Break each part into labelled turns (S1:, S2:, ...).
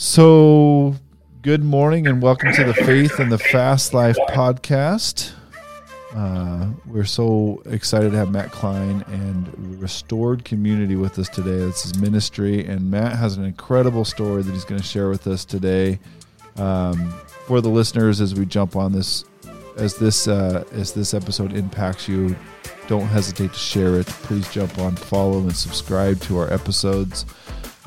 S1: So, good morning and welcome to the Faith and the Fast Life podcast. Uh, we're so excited to have Matt Klein and Restored Community with us today. This is ministry, and Matt has an incredible story that he's going to share with us today. Um, for the listeners, as we jump on this, as this uh, as this episode impacts you, don't hesitate to share it. Please jump on, follow, and subscribe to our episodes,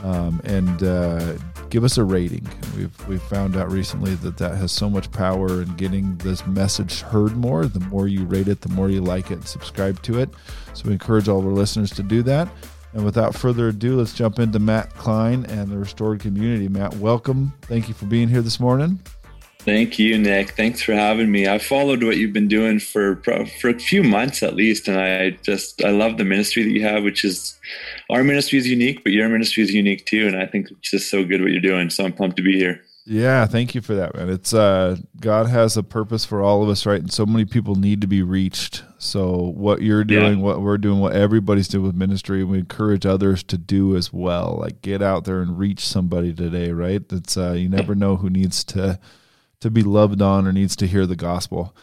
S1: um, and uh, give us a rating. We've we've found out recently that that has so much power in getting this message heard more. The more you rate it, the more you like it, subscribe to it. So we encourage all of our listeners to do that. And without further ado, let's jump into Matt Klein and the Restored Community. Matt, welcome. Thank you for being here this morning.
S2: Thank you, Nick. Thanks for having me. I followed what you've been doing for for a few months at least, and I just I love the ministry that you have, which is our ministry is unique, but your ministry is unique too, and I think it's just so good what you're doing. So I'm pumped to be here.
S1: Yeah, thank you for that, man. It's uh God has a purpose for all of us, right? And so many people need to be reached. So what you're doing, yeah. what we're doing, what everybody's doing with ministry, we encourage others to do as well. Like get out there and reach somebody today, right? It's uh you never know who needs to to be loved on or needs to hear the gospel.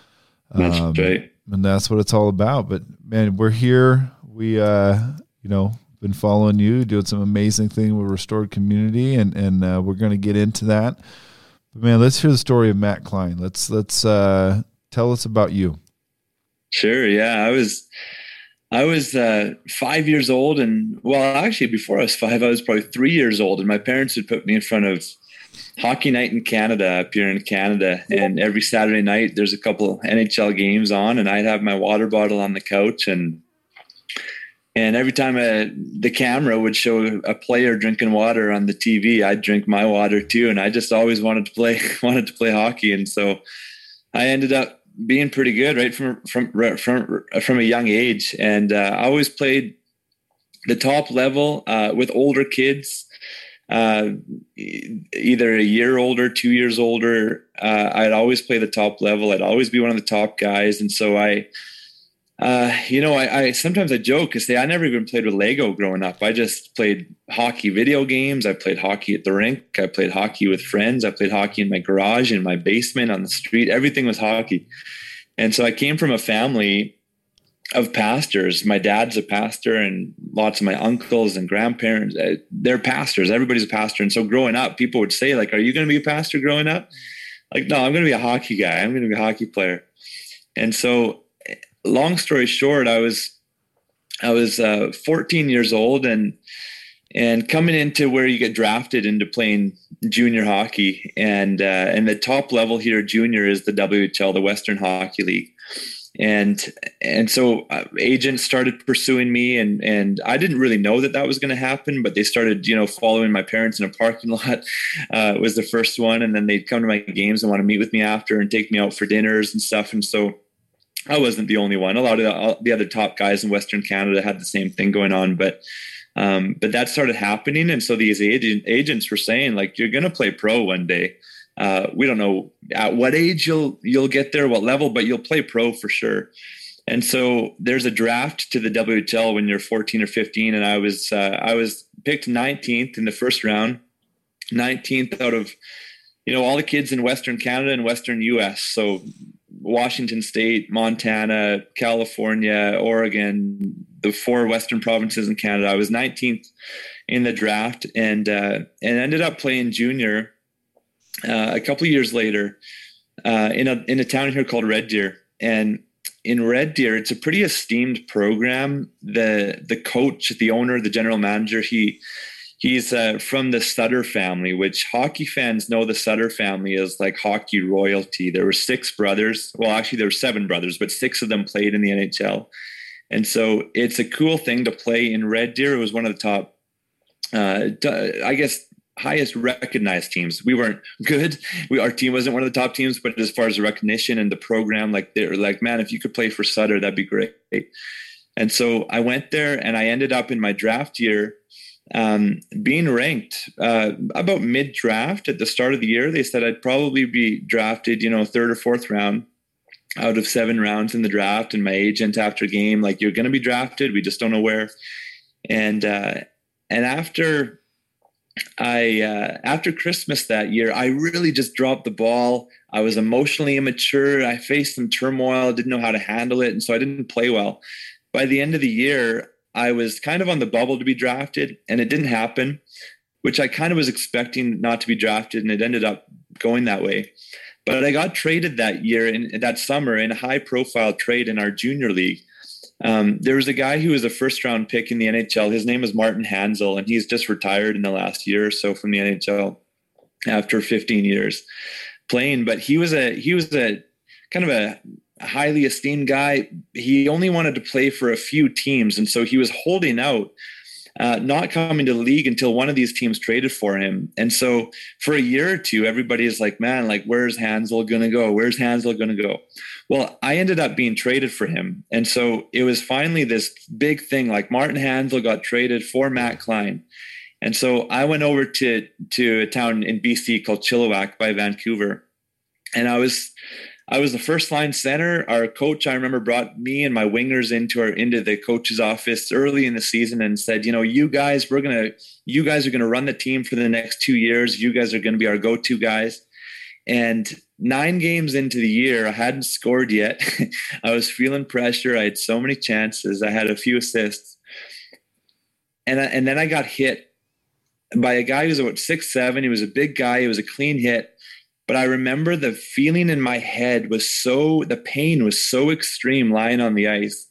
S2: That's um, right.
S1: And that's what it's all about. But man, we're here. We, uh, you know, been following you, doing some amazing thing with Restored Community, and and uh, we're going to get into that. But man, let's hear the story of Matt Klein. Let's let's uh, tell us about you.
S2: Sure. Yeah, I was I was uh, five years old, and well, actually, before I was five, I was probably three years old, and my parents had put me in front of hockey night in Canada up here in Canada. And every Saturday night, there's a couple NHL games on, and I'd have my water bottle on the couch and and every time a, the camera would show a player drinking water on the TV, I'd drink my water too. And I just always wanted to play, wanted to play hockey. And so I ended up being pretty good right from, from, from, from a young age. And uh, I always played the top level uh, with older kids uh, either a year older, two years older. Uh, I'd always play the top level. I'd always be one of the top guys, and so I, uh, you know, I, I, sometimes I joke and say I never even played with Lego growing up. I just played hockey video games. I played hockey at the rink. I played hockey with friends. I played hockey in my garage, in my basement, on the street. Everything was hockey, and so I came from a family of pastors. My dad's a pastor, and lots of my uncles and grandparents, uh, they're pastors. Everybody's a pastor. And so growing up, people would say, like, are you going to be a pastor growing up? Like, no, I'm going to be a hockey guy. I'm going to be a hockey player. And so, long story short, I was I was uh, 14 years old and and coming into where you get drafted into playing junior hockey and uh, and the top level here junior is the WHL, the Western Hockey League and and so uh, agents started pursuing me and and I didn't really know that that was going to happen but they started you know following my parents in a parking lot uh, was the first one. And then they'd come to my games and want to meet with me after and take me out for dinners and stuff. And so I wasn't the only one. A lot of the, the other top guys in Western Canada had the same thing going on but um, but that started happening. And so these agent, agents were saying like you're going to play pro one day uh, we don't know at what age you'll you'll get there, what level, but you'll play pro for sure. And so there's a draft to the WHL when you're 14 or 15, and I was uh, I was picked 19th in the first round, 19th out of you know all the kids in Western Canada and Western U.S. So Washington State, Montana, California, Oregon, the four Western provinces in Canada. I was 19th in the draft, and uh, and ended up playing junior uh, a couple years later uh, in a in a town here called Red Deer, and in Red Deer, it's a pretty esteemed program. the The coach, the owner, the general manager, he he's uh, from the Sutter family, which hockey fans know the Sutter family is like hockey royalty. There were six brothers. Well, actually, there were seven brothers, but six of them played in the NHL. And so it's a cool thing to play in Red Deer. It was one of the top, uh, I guess, highest recognized teams. We weren't good. We our team wasn't one of the top teams, but as far as the recognition and the program, like they're like, man, if you could play for Sutter, that'd be great. And so I went there, and I ended up in my draft year um, being ranked uh, about mid draft at the start of the year. They said I'd probably be drafted, you know, third or fourth round out of seven rounds in the draft. And my agent after game, like, you're going to be drafted. We just don't know where. And uh, and after I uh, after Christmas that year, I really just dropped the ball. I was emotionally immature. I faced some turmoil, didn't know how to handle it, and so I didn't play well. By the end of the year, I was kind of on the bubble to be drafted, and it didn't happen, which I kind of was expecting not to be drafted, and it ended up going that way. But I got traded that year in that summer in a high profile trade in our junior league. Um, there was a guy who was a first round pick in the NHL. His name was Martin Hanzal, and he's just retired in the last year or so from the NHL after 15 years playing. But he was a he was a kind of a highly esteemed guy. He only wanted to play for a few teams, and so he was holding out uh, not coming to the league until one of these teams traded for him. And so for a year or two, everybody is like, man, like, where's Hanzal going to go? Where's Hanzal going to go? Well, I ended up being traded for him. And so it was finally this big thing like Martin Hanzal got traded for Matt Klein. And so I went over to, to a town in BC called Chilliwack by Vancouver. And I was I was the first line center. Our coach, I remember, brought me and my wingers into our into the coach's office early in the season and said, you know, you guys, we're gonna, you guys are gonna run the team for the next two years. You guys are gonna be our go-to guys. And nine games into the year, I hadn't scored yet. I was feeling pressure. I had so many chances. I had a few assists, and I, and then I got hit by a guy who was about six seven. He was a big guy. He was a clean hit but I remember the feeling in my head was so the pain was so extreme lying on the ice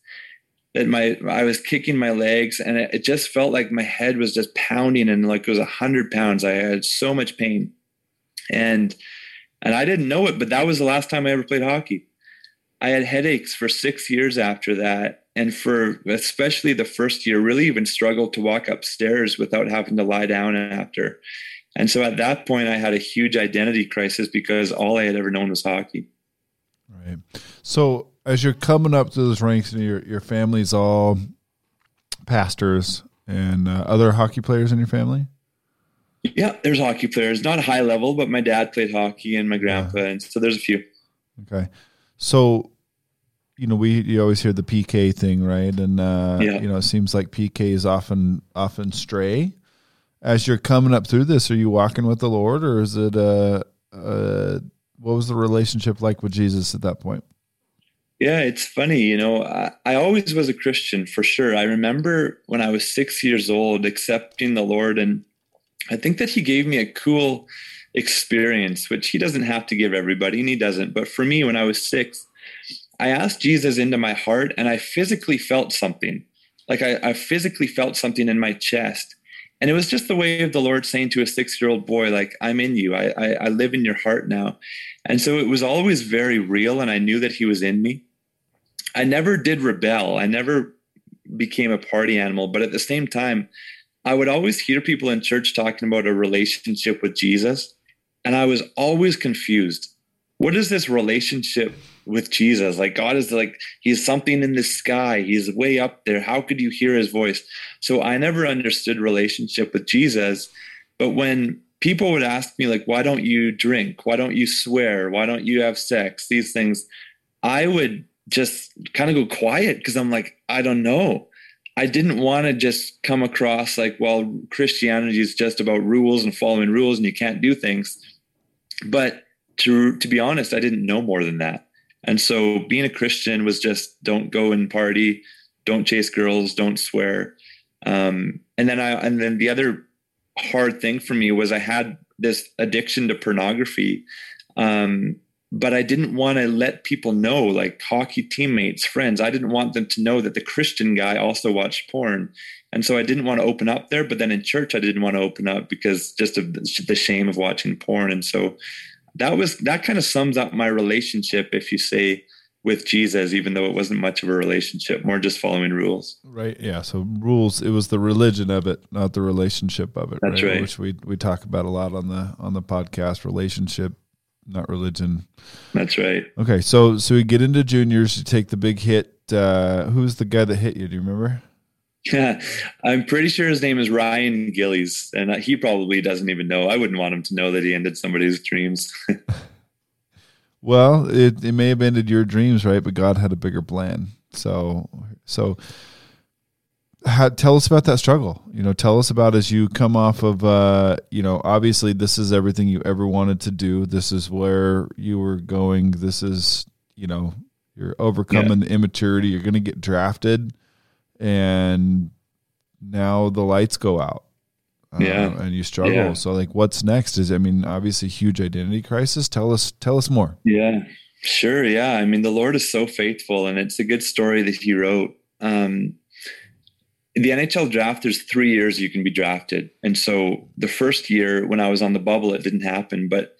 S2: that my I was kicking my legs and it, it just felt like my head was just pounding and like it was a hundred pounds. I had so much pain, and and I didn't know it, but that was the last time I ever played hockey. I had headaches for six years after that, and for especially the first year, really even struggled to walk upstairs without having to lie down after. And so at that point, I had a huge identity crisis because all I had ever known was hockey.
S1: Right. So as you're coming up to those ranks, and your your family's all pastors and uh, other hockey players in your family.
S2: Yeah, there's hockey players, not high level, but my dad played hockey and my grandpa, yeah. and so there's a few.
S1: Okay, so you know we you always hear the PK thing, right? And uh, yeah. you know it seems like PK is often often stray as you're coming up through this, are you walking with the Lord, or is it uh, uh, what was the relationship like with Jesus at that point?
S2: Yeah, it's funny. You know, I, I, always was a Christian for sure. I remember when I was six years old accepting the Lord, and I think that He gave me a cool experience, which He doesn't have to give everybody, and He doesn't. But for me, when I was six, I asked Jesus into my heart, and I physically felt something. Like I, I physically felt something in my chest and it was just the way of the lord saying to a six year old boy like i'm in you. I, I, I live in your heart now. And so it was always very real and i knew that he was in me. I never did rebel. I never became a party animal. But at the same time i would always hear people in church talking about a relationship with jesus and i was always confused. What is this relationship with Jesus. Like God is like he's something in the sky. He's way up there. How could you hear his voice? So I never understood relationship with Jesus. But when people would ask me like why don't you drink? Why don't you swear? Why don't you have sex? These things I would just kind of go quiet because I'm like I don't know. I didn't want to just come across like well Christianity is just about rules and following rules and you can't do things. But to to be honest, I didn't know more than that. And so being a Christian was just don't go and party, don't chase girls, don't swear. Um, and then I and then the other hard thing for me was I had this addiction to pornography. Um, but I didn't want to let people know, like hockey teammates, friends. I didn't want them to know that the Christian guy also watched porn. And so I didn't want to open up there. But then in church, I didn't want to open up because just of the shame of watching porn. And so that was that kind of sums up my relationship if you say with Jesus, even though it wasn't much of a relationship, more just following rules.
S1: Right. Yeah. So rules. It was the religion of it, not the relationship of it.
S2: That's right. right.
S1: Which we we talk about a lot on the on the podcast. Relationship, not religion.
S2: That's right.
S1: Okay. So so we get into juniors. You take the big hit. Uh, who's the guy that hit you? Do you remember?
S2: Yeah, I'm pretty sure his name is Ryan Gillies, and he probably doesn't even know. I wouldn't want him to know that he ended somebody's dreams.
S1: well, it, it may have ended your dreams, right? But God had a bigger plan. So, so how, tell us about that struggle. You know, tell us about as you come off of, uh, you know, obviously this is everything you ever wanted to do. This is where you were going. This is, you know, you're overcoming yeah. the immaturity. You're going to get drafted, and now the lights go out.
S2: Uh, yeah,
S1: and you struggle. Yeah. So, like, what's next? Is I mean, obviously, huge identity crisis. Tell us, tell us more.
S2: Yeah, sure. Yeah, I mean, the Lord is so faithful, and it's a good story that He wrote. Um, the NHL draft, there's three years you can be drafted. And so the first year when I was on the bubble, it didn't happen. But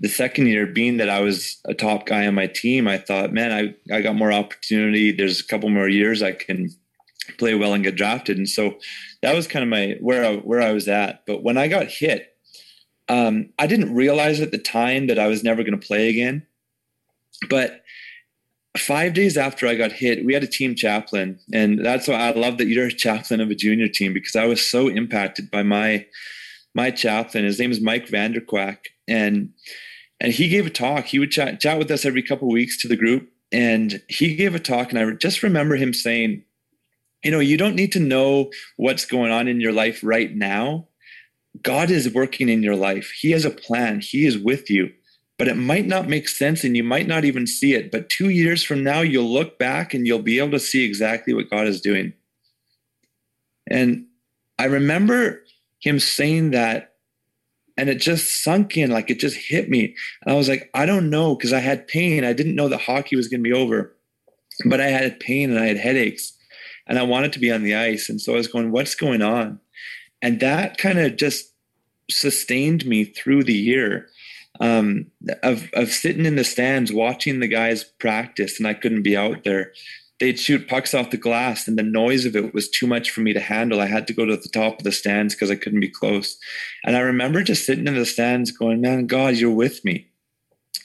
S2: the second year, being that I was a top guy on my team, I thought, man, I, I got more opportunity. There's a couple more years I can play well and get drafted. And so that was kind of my where I, where I was at. But when I got hit, um, I didn't realize at the time that I was never going to play again. But five days after I got hit, we had a team chaplain, and that's why I love that you're a chaplain of a junior team because I was so impacted by my my chaplain. His name is Mike Vanderquack, and and he gave a talk. He would chat chat with us every couple weeks to the group, and he gave a talk, and I just remember him saying, you know, you don't need to know what's going on in your life right now. God is working in your life. He has a plan. He is with you but it might not make sense and you might not even see it. But two years from now, you'll look back and you'll be able to see exactly what God is doing. And I remember him saying that, and it just sunk in, like it just hit me. And I was like, I don't know, because I had pain. I didn't know that hockey was going to be over, but I had pain and I had headaches and I wanted to be on the ice. And so I was going, what's going on? And that kind of just sustained me through the year um, of of sitting in the stands watching the guys practice, and I couldn't be out there. They'd shoot pucks off the glass, and the noise of it was too much for me to handle. I had to go to the top of the stands because I couldn't be close. And I remember just sitting in the stands, going, "Man, God, you're with me.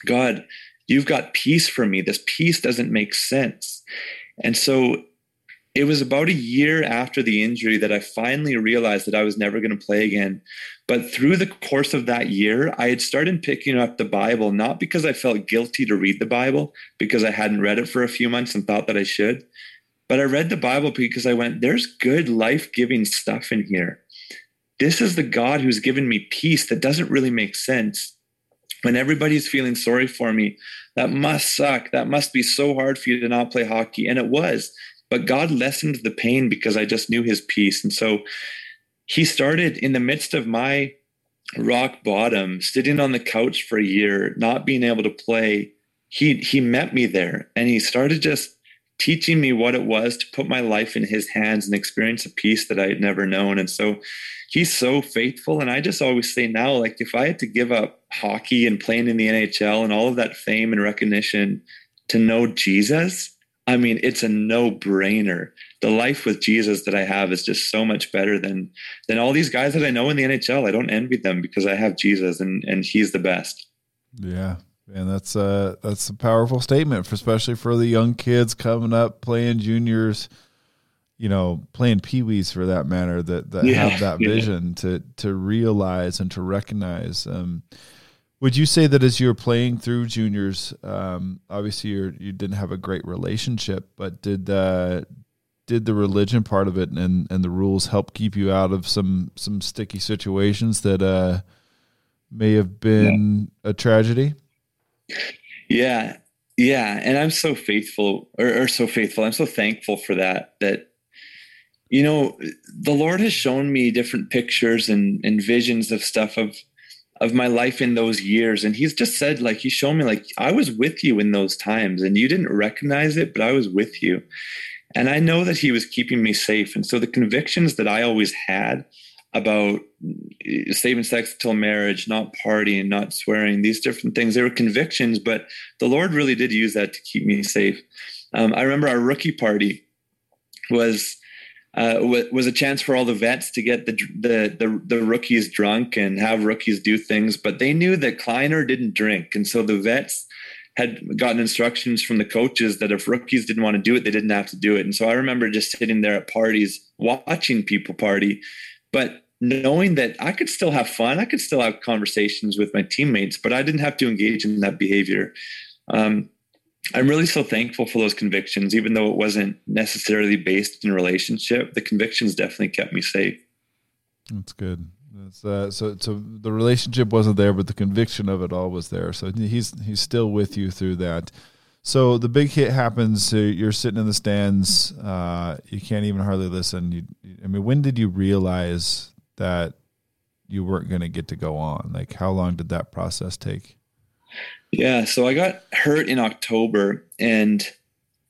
S2: God, you've got peace for me. This peace doesn't make sense." And so it was about a year after the injury that I finally realized that I was never going to play again. But through the course of that year, I had started picking up the Bible, not because I felt guilty to read the Bible, because I hadn't read it for a few months and thought that I should. But I read the Bible because I went, there's good life giving stuff in here. This is the God who's given me peace that doesn't really make sense. When everybody's feeling sorry for me, that must suck. That must be so hard for you to not play hockey. And it was but God lessened the pain because I just knew his peace. And so he started in the midst of my rock bottom, sitting on the couch for a year, not being able to play. He he met me there and he started just teaching me what it was to put my life in his hands and experience a peace that I had never known. And so he's so faithful. And I just always say now, like if I had to give up hockey and playing in the NHL and all of that fame and recognition to know Jesus, I mean, it's a no brainer. The life with Jesus that I have is just so much better than than all these guys that I know in the NHL. I don't envy them because I have Jesus and and He's the best.
S1: Yeah, and that's a that's a powerful statement, for, especially for the young kids coming up playing juniors. You know, playing pee wees for that matter, that that yeah, have that vision yeah. to to realize and to recognize. Um, would you say that as you were playing through juniors, um, obviously you you didn't have a great relationship, but did uh, did the religion part of it and and the rules help keep you out of some some sticky situations that uh, may have been yeah. a tragedy?
S2: Yeah, yeah, and I'm so faithful, or, or so faithful. I'm so thankful for that. That you know, the Lord has shown me different pictures and, and visions of stuff of of my life in those years. And he's just said like he showed me like i was with you in those times and you didn't recognize it but i was with you. And i know that he was keeping me safe. And so the convictions that i always had about saving sex till marriage not partying not swearing these different things they were convictions but the lord really did use that to keep me safe. Um, i remember our rookie party was uh, was a chance for all the vets to get the, the, the the rookies drunk and have rookies do things. But they knew that Kleiner didn't drink, and so the vets had gotten instructions from the coaches that if rookies didn't want to do it, they didn't have to do it. And so I remember just sitting there at parties watching people party, but knowing that I could still have fun, I could still have conversations with my teammates, but I didn't have to engage in that behavior. Um, I'm really so thankful for those convictions, even though it wasn't necessarily based in relationship. The convictions definitely kept me safe.
S1: That's good. That's uh, so. So the relationship wasn't there, but the conviction of it all was there. So he's he's still with you through that. So the big hit happens. So you're sitting in the stands. Uh, you can't even hardly listen. You, I mean, when did you realize that you weren't going to get to go on? Like, how long did that process take?
S2: Yeah, so I got hurt in October, and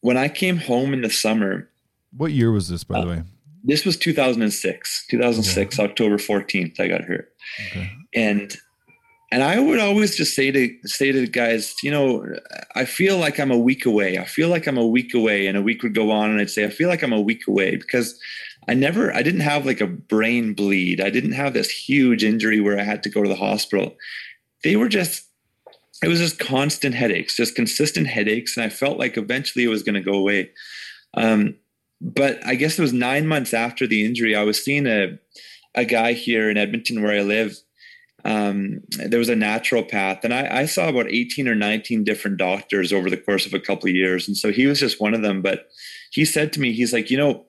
S2: when I came home in the summer.
S1: What year was this, by uh, the way?
S2: This was 2006. 2006, okay. October 14th, I got hurt. Okay. And and I would always just say to say to the guys, you know, I feel like I'm a week away. I feel like I'm a week away, and a week would go on, and I'd say, I feel like I'm a week away because I never, I didn't have like a brain bleed. I didn't have this huge injury where I had to go to the hospital. They were just it was just constant headaches, just consistent headaches. And I felt like eventually it was going to go away. Um, but I guess it was nine months after the injury, I was seeing a, a guy here in Edmonton where I live. Um, there was a naturopath, and I, I, saw about 18 or 19 different doctors over the course of a couple of years. And so he was just one of them. But he said to me, he's like, you know,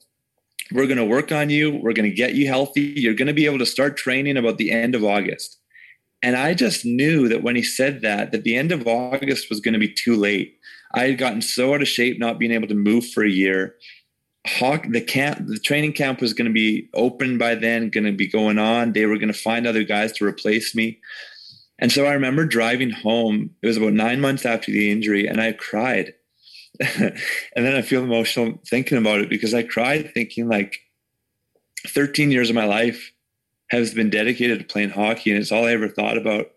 S2: we're going to work on you. We're going to get you healthy. You're going to be able to start training about the end of August. And I just knew that when he said that, that the end of August was going to be too late. I had gotten so out of shape, not being able to move for a year. Hawk, the camp, the training camp was going to be open by then, going to be going on. They were going to find other guys to replace me. And so I remember driving home. It was about nine months after the injury, and I cried. and then I feel emotional thinking about it because I cried thinking like 13 years of my life has been dedicated to playing hockey and it's all I ever thought about.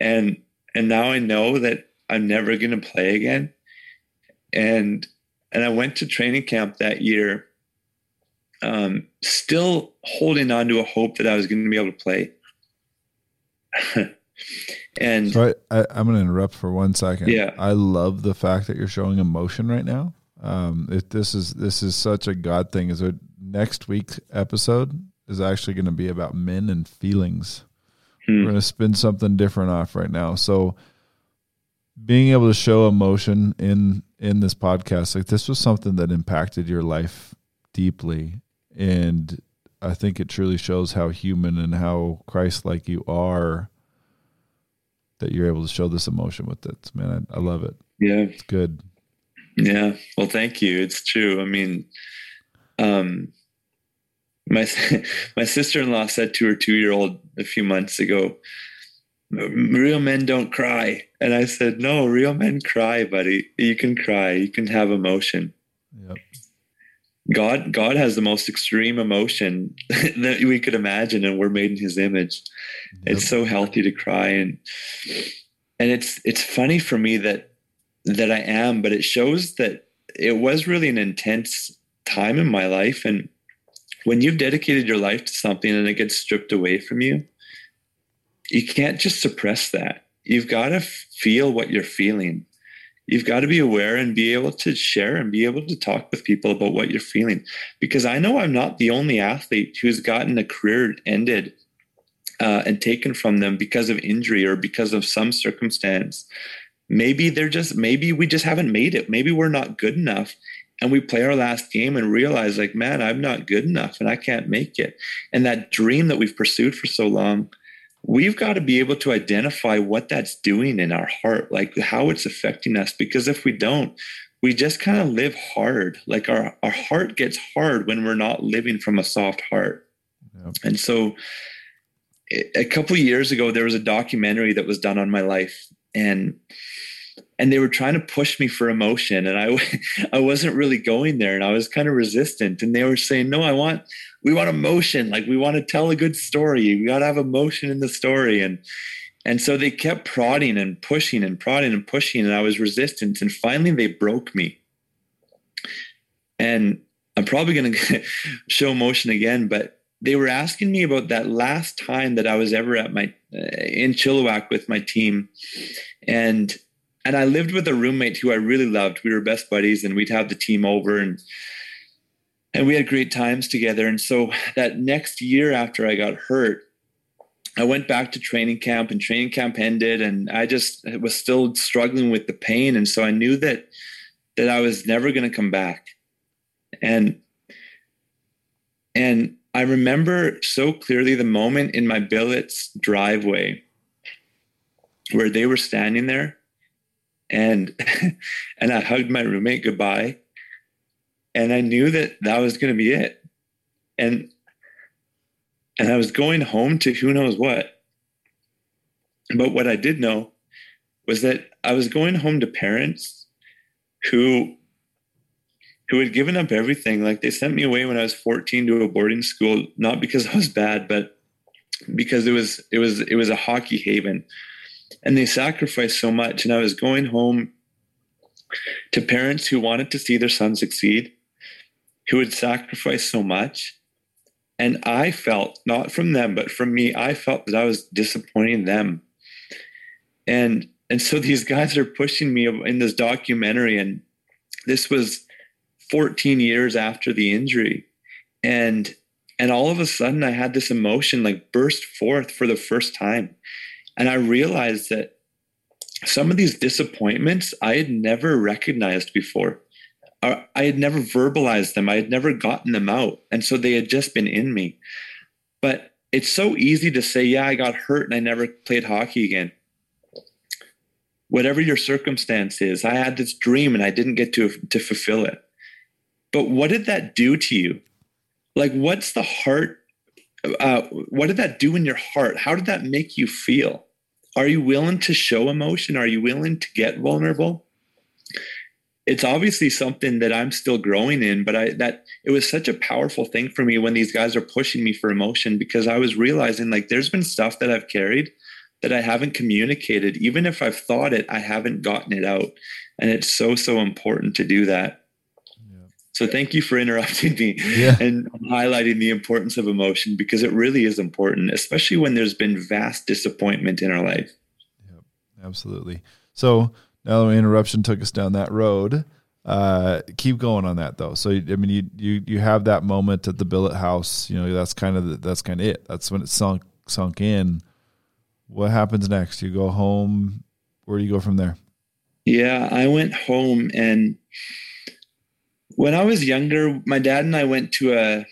S2: And and now I know that I'm never going to play again. And and I went to training camp that year um, still holding on to a hope that I was going to be able to play. and
S1: so I, I, am going to interrupt for one second.
S2: Yeah,
S1: I love the fact that you're showing emotion right now. Um, it, this is this is such a God thing. Is it next week's episode? Is actually going to be about men and feelings. Hmm. We're going to spin something different off right now. So being able to show emotion in in this podcast like this was something that impacted your life deeply and I think it truly shows how human and how Christ like you are that you're able to show this emotion with it. Man, I, I love it.
S2: Yeah.
S1: It's good.
S2: Yeah. Well, thank you. It's true. I mean, um, my my sister-in-law said to her two-year-old a few months ago real men don't cry. And i said no real men cry buddy. You can cry. You can have emotion. Yep. god god has the most extreme emotion that we could imagine and we're made in his image. Yep. it's so healthy to cry and and it's it's funny for me that that i am but it shows that it was really an intense time in my life and when you've dedicated your life to something and it gets stripped away from you, you can't just suppress that. You've got to feel what you're feeling. You've got to be aware and be able to share and be able to talk with people about what you're feeling. Because I know I'm not the only athlete who's gotten a career ended uh, and taken from them because of injury or because of some circumstance. Maybe they're just, maybe we just haven't made it. Maybe we're not good enough and we play our last game and realize like man i'm not good enough and i can't make it. And that dream that we've pursued for so long we've got to be able to identify what that's doing in our heart like how it's affecting us. Because if we don't we just kind of live hard. Like our, our heart gets hard when we're not living from a soft heart. Yep. and so a couple years ago there was a documentary that was done on my life and and they were trying to push me for emotion and i i wasn't really going there and i was kind of resistant and they were saying no i want we want emotion like we want to tell a good story you got to have emotion in the story and and so they kept prodding and pushing and prodding and pushing and i was resistant and finally they broke me. And i'm probably going to show emotion again but they were asking me about that last time that i was ever at my uh, in chilliwack with my team and and I lived with a roommate who I really loved. We were best buddies, and we'd have the team over and and we had great times together. And so that next year after I got hurt, I went back to training camp and training camp ended and I just was still struggling with the pain. And so I knew that, that I was never going to come back. And, and I remember so clearly the moment in my billet's driveway where they were standing there and, and I hugged my roommate goodbye and I knew that that was going to be it. And and I was going home to who knows what. But what I did know was that I was going home to parents who who had given up everything. Like they sent me away when I was 14 to a boarding school, not because I was bad, but because it was it was it was a hockey haven. And they sacrificed so much. And I was going home to parents who wanted to see their son succeed, who had sacrificed so much and I felt, not from them, but from me, I felt that I was disappointing them. And and so these guys are pushing me in this documentary, and this was 14 years after the injury. And and all of a sudden I had this emotion like burst forth for the first time. And I realized that some of these disappointments I had never recognized before. I had never verbalized them. I had never gotten them out. And so they had just been in me. But it's so easy to say, yeah, I got hurt and I never played hockey again. Whatever your circumstance is, I had this dream and I didn't get to, to fulfill it. But what did that do to you? Like, what's the heart? Uh, what did that do in your heart? How did that make you feel? Are you willing to show emotion? Are you willing to get vulnerable? it's obviously something that I'm still growing in, but I that it was such a powerful thing for me when these guys are pushing me for emotion because I was realizing like there's been stuff that I've carried that I haven't communicated. Even if I've thought it, I haven't gotten it out. And it's so, so important to do that. So thank you for interrupting me yeah. and highlighting the importance of emotion because it really is important, especially when there's been vast disappointment in our life.
S1: Yep, absolutely. So now the interruption took us down that road. Uh, keep going on that though. So I mean, you you you have that moment at the billet house. You know, that's kind of the, that's kind of it. That's when it sunk sunk in. What happens next? You go home. Where do you go from there?
S2: Yeah, I went home and when I was younger, my dad and I went to a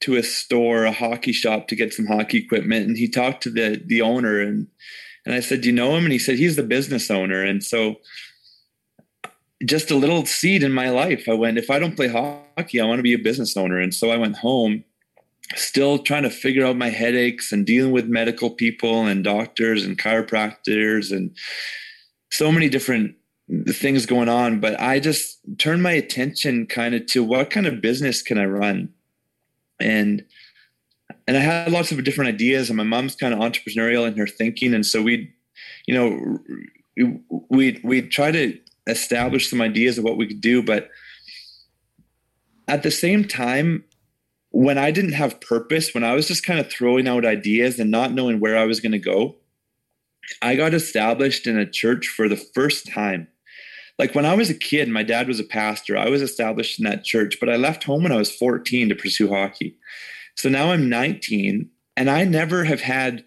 S2: to a store, a hockey shop to get some hockey equipment and he talked to the the owner and and I said, Do you know him? And he said, He's the business owner. And so just a little seed in my life. I went, if I don't play hockey, I want to be a business owner. And so I went home, still trying to figure out my headaches and dealing with medical people and doctors and chiropractors and so many different things going on. But I just turned my attention kind of to what kind of business can I run? And and I had lots of different ideas. And my mom's kind of entrepreneurial in her thinking, and so we, you know, we we try to establish some ideas of what we could do, but at the same time, when I didn't have purpose, when I was just kind of throwing out ideas and not knowing where I was going to go, I got established in a church for the first time. Like when I was a kid, my dad was a pastor. I was established in that church, but I left home when I was 14 to pursue hockey. So now I'm 19 and I never have had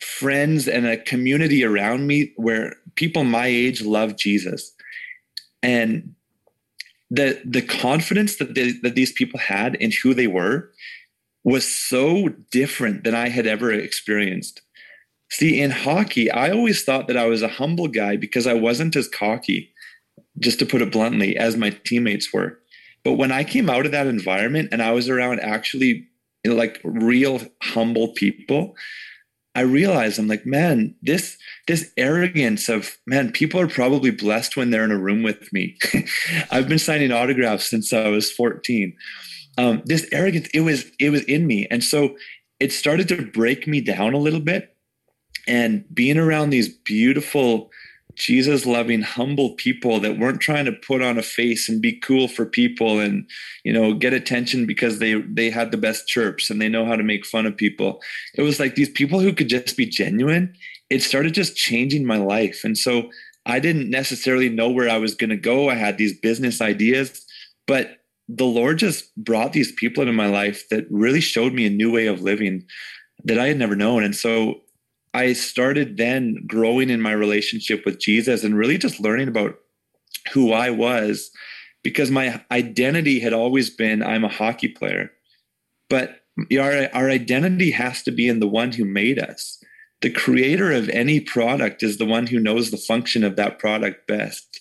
S2: friends and a community around me where people my age love Jesus. And the the confidence that they, that these people had in who they were was so different than I had ever experienced. See, in hockey, I always thought that I was a humble guy because I wasn't as cocky, just to put it bluntly, as my teammates were. But when I came out of that environment and I was around actually you know, like real humble people, I realized I'm like, man, this this arrogance of man, people are probably blessed when they're in a room with me. I've been signing autographs since I was 14. Um, this arrogance, it was it was in me, and so it started to break me down a little bit. And being around these beautiful Jesus loving, humble people that weren't trying to put on a face and be cool for people and, you know, get attention because they they had the best chirps and they know how to make fun of people. It was like these people who could just be genuine. It started just changing my life. And so I didn't necessarily know where I was going to go. I had these business ideas, but the Lord just brought these people into my life that really showed me a new way of living. that I had never known. And so I started then growing in my relationship with Jesus and really just learning about who I was because my identity had always been I'm a hockey player. But our, our identity has to be in the one who made us. The creator of any product is the one who knows the function of that product best.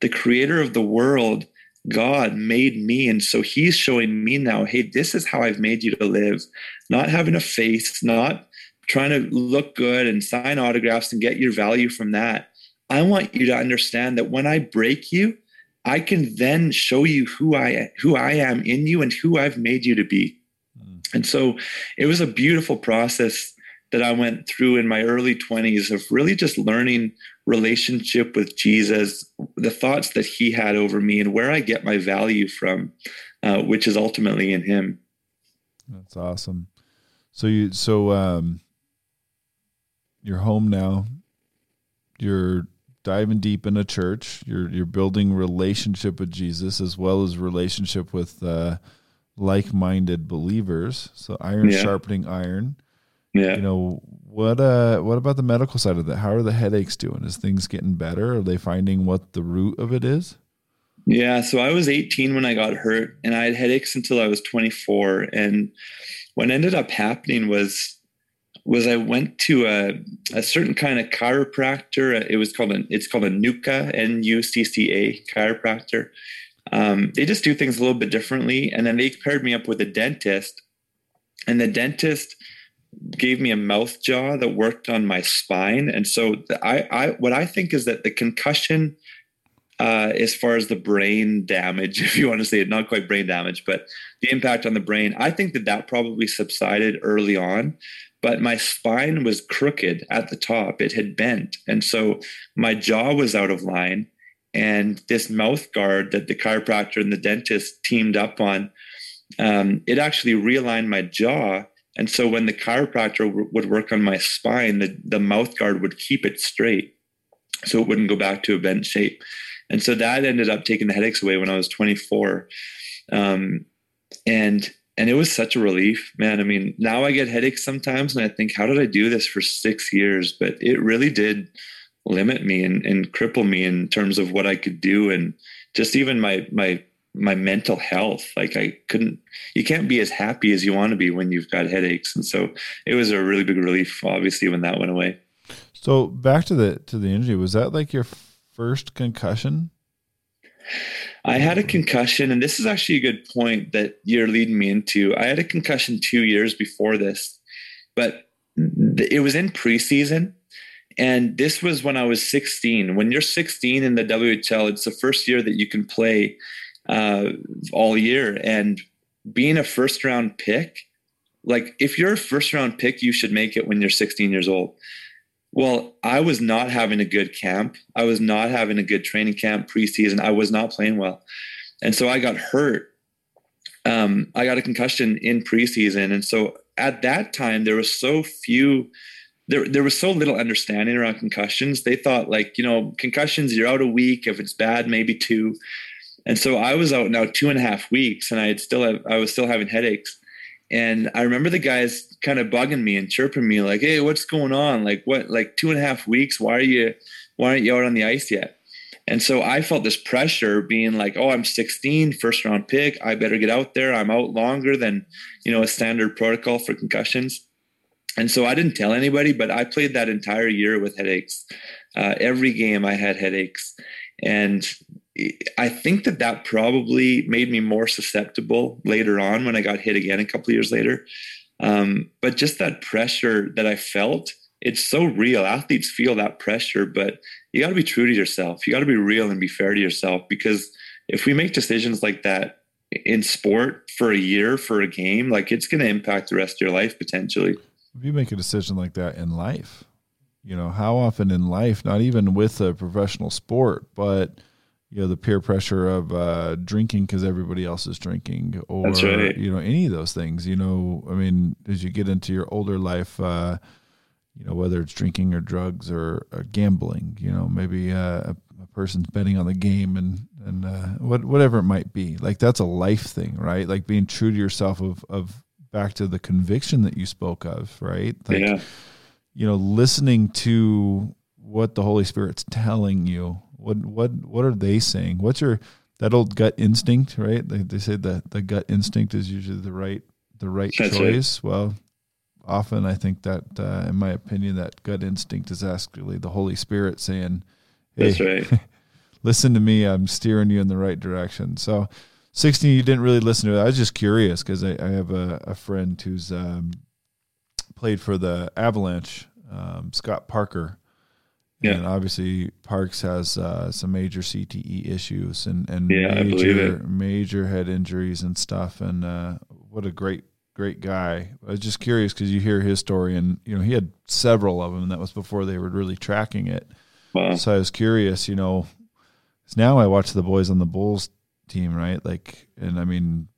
S2: The creator of the world, God, made me. And so he's showing me now, hey, this is how I've made you to live. Not having a face, not trying to look good and sign autographs and get your value from that. I want you to understand that when I break you, I can then show you who I who I am in you and who I've made you to be. Mm. And so it was a beautiful process that I went through in my early 20s of really just learning relationship with Jesus, the thoughts that he had over me and where I get my value from, uh, which is ultimately in him.
S1: That's awesome. So you so um you're home now. You're diving deep in a church. You're you're building relationship with Jesus as well as relationship with uh, like-minded believers. So iron yeah. sharpening iron.
S2: Yeah.
S1: You know what? Uh, what about the medical side of that? How are the headaches doing? Is things getting better? Are they finding what the root of it is?
S2: Yeah. So I was 18 when I got hurt, and I had headaches until I was 24. And what ended up happening was was I went to a, a certain kind of chiropractor. It was called an it's called a NUCCA N U C C A chiropractor. Um, they just do things a little bit differently, and then they paired me up with a dentist, and the dentist gave me a mouth jaw that worked on my spine. And so the, I, I what I think is that the concussion uh, as far as the brain damage, if you want to say it, not quite brain damage, but the impact on the brain, I think that that probably subsided early on but my spine was crooked at the top. It had bent. And so my jaw was out of line. And this mouth guard that the chiropractor and the dentist teamed up on, um, it actually realigned my jaw. And so when the chiropractor w- would work on my spine, the, the mouth guard would keep it straight so it wouldn't go back to a bent shape. And so that ended up taking the headaches away when I was 24. Um, and and it was such a relief, man. I mean, now I get headaches sometimes, and I think, how did I do this for six years? But it really did limit me and, and cripple me in terms of what I could do, and just even my my my mental health. Like I couldn't, you can't be as happy as you want to be when you've got headaches, and so it was a really big relief, obviously, when that went away.
S1: So back to the to the injury, was that like your first concussion?
S2: I had a concussion, and this is actually a good point that you're leading me into. I had a concussion two years before this, but it was in preseason. And this was when I was 16. When you're 16 in the WHL, it's the first year that you can play uh, all year. And being a first round pick, like if you're a first round pick, you should make it when you're 16 years old. Well, I was not having a good camp. I was not having a good training camp preseason. I was not playing well. And so I got hurt. Um, I got a concussion in preseason. And so at that time, there was so few, there, there was so little understanding around concussions. They thought, like, you know, concussions, you're out a week. If it's bad, maybe two. And so I was out now two and a half weeks and I had still, have, I was still having headaches. And I remember the guys kind of bugging me and chirping me like, "Hey, what's going on? Like, what? Like two and a half weeks? Why are you? Why aren't you out on the ice yet?" And so I felt this pressure being like, "Oh, I'm 16, first round pick. I better get out there. I'm out longer than you know a standard protocol for concussions." And so I didn't tell anybody, but I played that entire year with headaches. Uh, every game I had headaches, and I think that that probably made me more susceptible later on when I got hit again a couple years later. Um, but just that pressure that I felt, it's so real. Athletes feel that pressure, but you got to be true to yourself. You got to be real and be fair to yourself because if we make decisions like that in sport for a year for a game, like it's going to impact the rest of your life potentially.
S1: If you make a decision like that in life, you know, how often in life, not even with a professional sport, but you know the peer pressure of uh, drinking because everybody else is drinking, or
S2: right.
S1: you know any of those things. You know, I mean, as you get into your older life, uh, you know whether it's drinking or drugs or, or gambling. You know, maybe uh, a, a, person's betting on the game and and uh, what whatever it might be. Like that's a life thing, right? Like being true to yourself of of back to the conviction that you spoke of, right?
S2: Like, yeah.
S1: You know, listening to what the Holy Spirit's telling you. What what what are they saying? What's your that old gut instinct, right? They, they say that the gut instinct is usually the right the right That's choice. Right. Well, often I think that, uh, in my opinion, that gut instinct is actually the Holy Spirit saying, "Hey,
S2: That's right.
S1: listen to me. I'm steering you in the right direction." So, sixteen, you didn't really listen to it. I was just curious because I, I, have a, a friend who's um, played for the Avalanche, um, Scott Parker.
S2: Yeah.
S1: And obviously, Parks has uh, some major CTE issues and, and
S2: yeah,
S1: major major head injuries and stuff. And uh, what a great great guy. I was just curious because you hear his story, and you know he had several of them, and that was before they were really tracking it.
S2: Wow.
S1: So I was curious, you know, now I watch the boys on the Bulls team, right? Like, and I mean,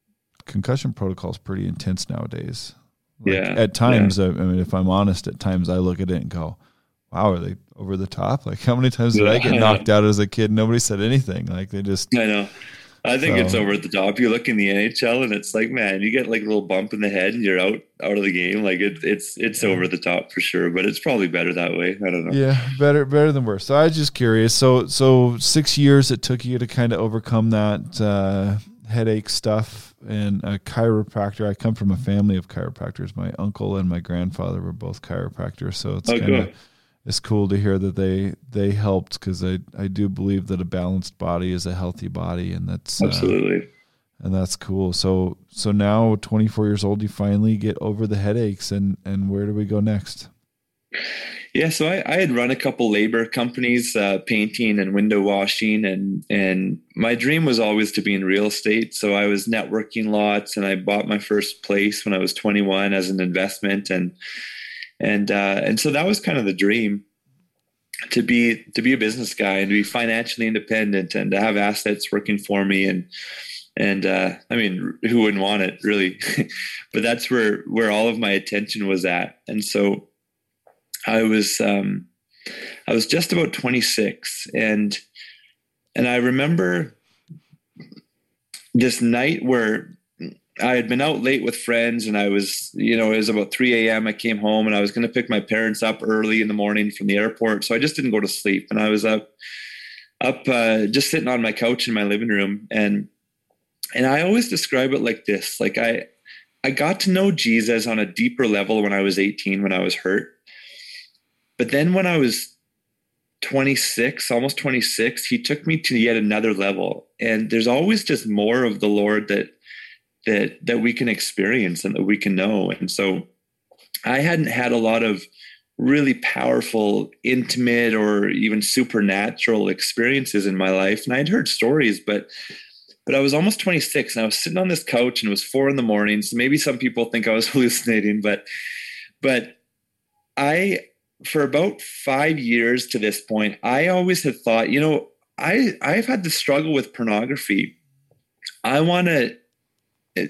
S1: concussion protocol is pretty intense nowadays.
S2: Like, yeah.
S1: At times, yeah. I, I mean, if I'm honest, at times I look at it and go, wow, are they over the top? Like, how many times did yeah, I get knocked out as a kid? Nobody said anything. Like, they just.
S2: I know. I think so. it's over at the top. You look in the NHL and it's like, man, you get like a little bump in the head and you're out out of the game. Like it, it's it's over the top for sure. But it's probably better that way. I don't know.
S1: Yeah, better better than worse. So I was just curious. So so six years it took you to kind of overcome that uh, headache stuff and a chiropractor. I come from a family of chiropractors. My uncle and my grandfather were both chiropractors. So it's oh, kind of it's cool to hear that they they helped because I I do believe that a balanced body is a healthy body, and that's
S2: uh, absolutely. Uh,
S1: and that's cool. So so now, 24 years old, you finally get over the headaches, and and where do we go next?
S2: Yeah, so I, I had run a couple labor companies, uh, painting and window washing, and and my dream was always to be in real estate. So I was networking lots, and I bought my first place when I was 21 as an investment, and and uh, and so that was kind of the dream to be to be a business guy and to be financially independent and to have assets working for me. And and uh, I mean who wouldn't want it really? But that's where where all of my attention was at. And so I was um, I was just about 26 and and I remember this night where I had been out late with friends and I was, you know, it was about 3 a.m. I came home and I was going to pick my parents up early in the morning from the airport. So I just didn't go to sleep. And I was up, up, uh, just sitting on my couch in my living room. And, and I always describe it like this. Like I, I got to know Jesus on a deeper level when I was 18, when I was hurt. But then when I was 26, almost 26, he took me to yet another level. And there's always just more of the Lord that, that that we can experience and that we can know. And so i hadn't had a lot of really powerful intimate or even supernatural experiences in my life. And i'd heard stories but but i was almost 26 and i was sitting on this couch and it was four in the morning. So maybe some people think i was hallucinating but but i for about five years to this point i always had thought you know i i've had to struggle with pornography. I want to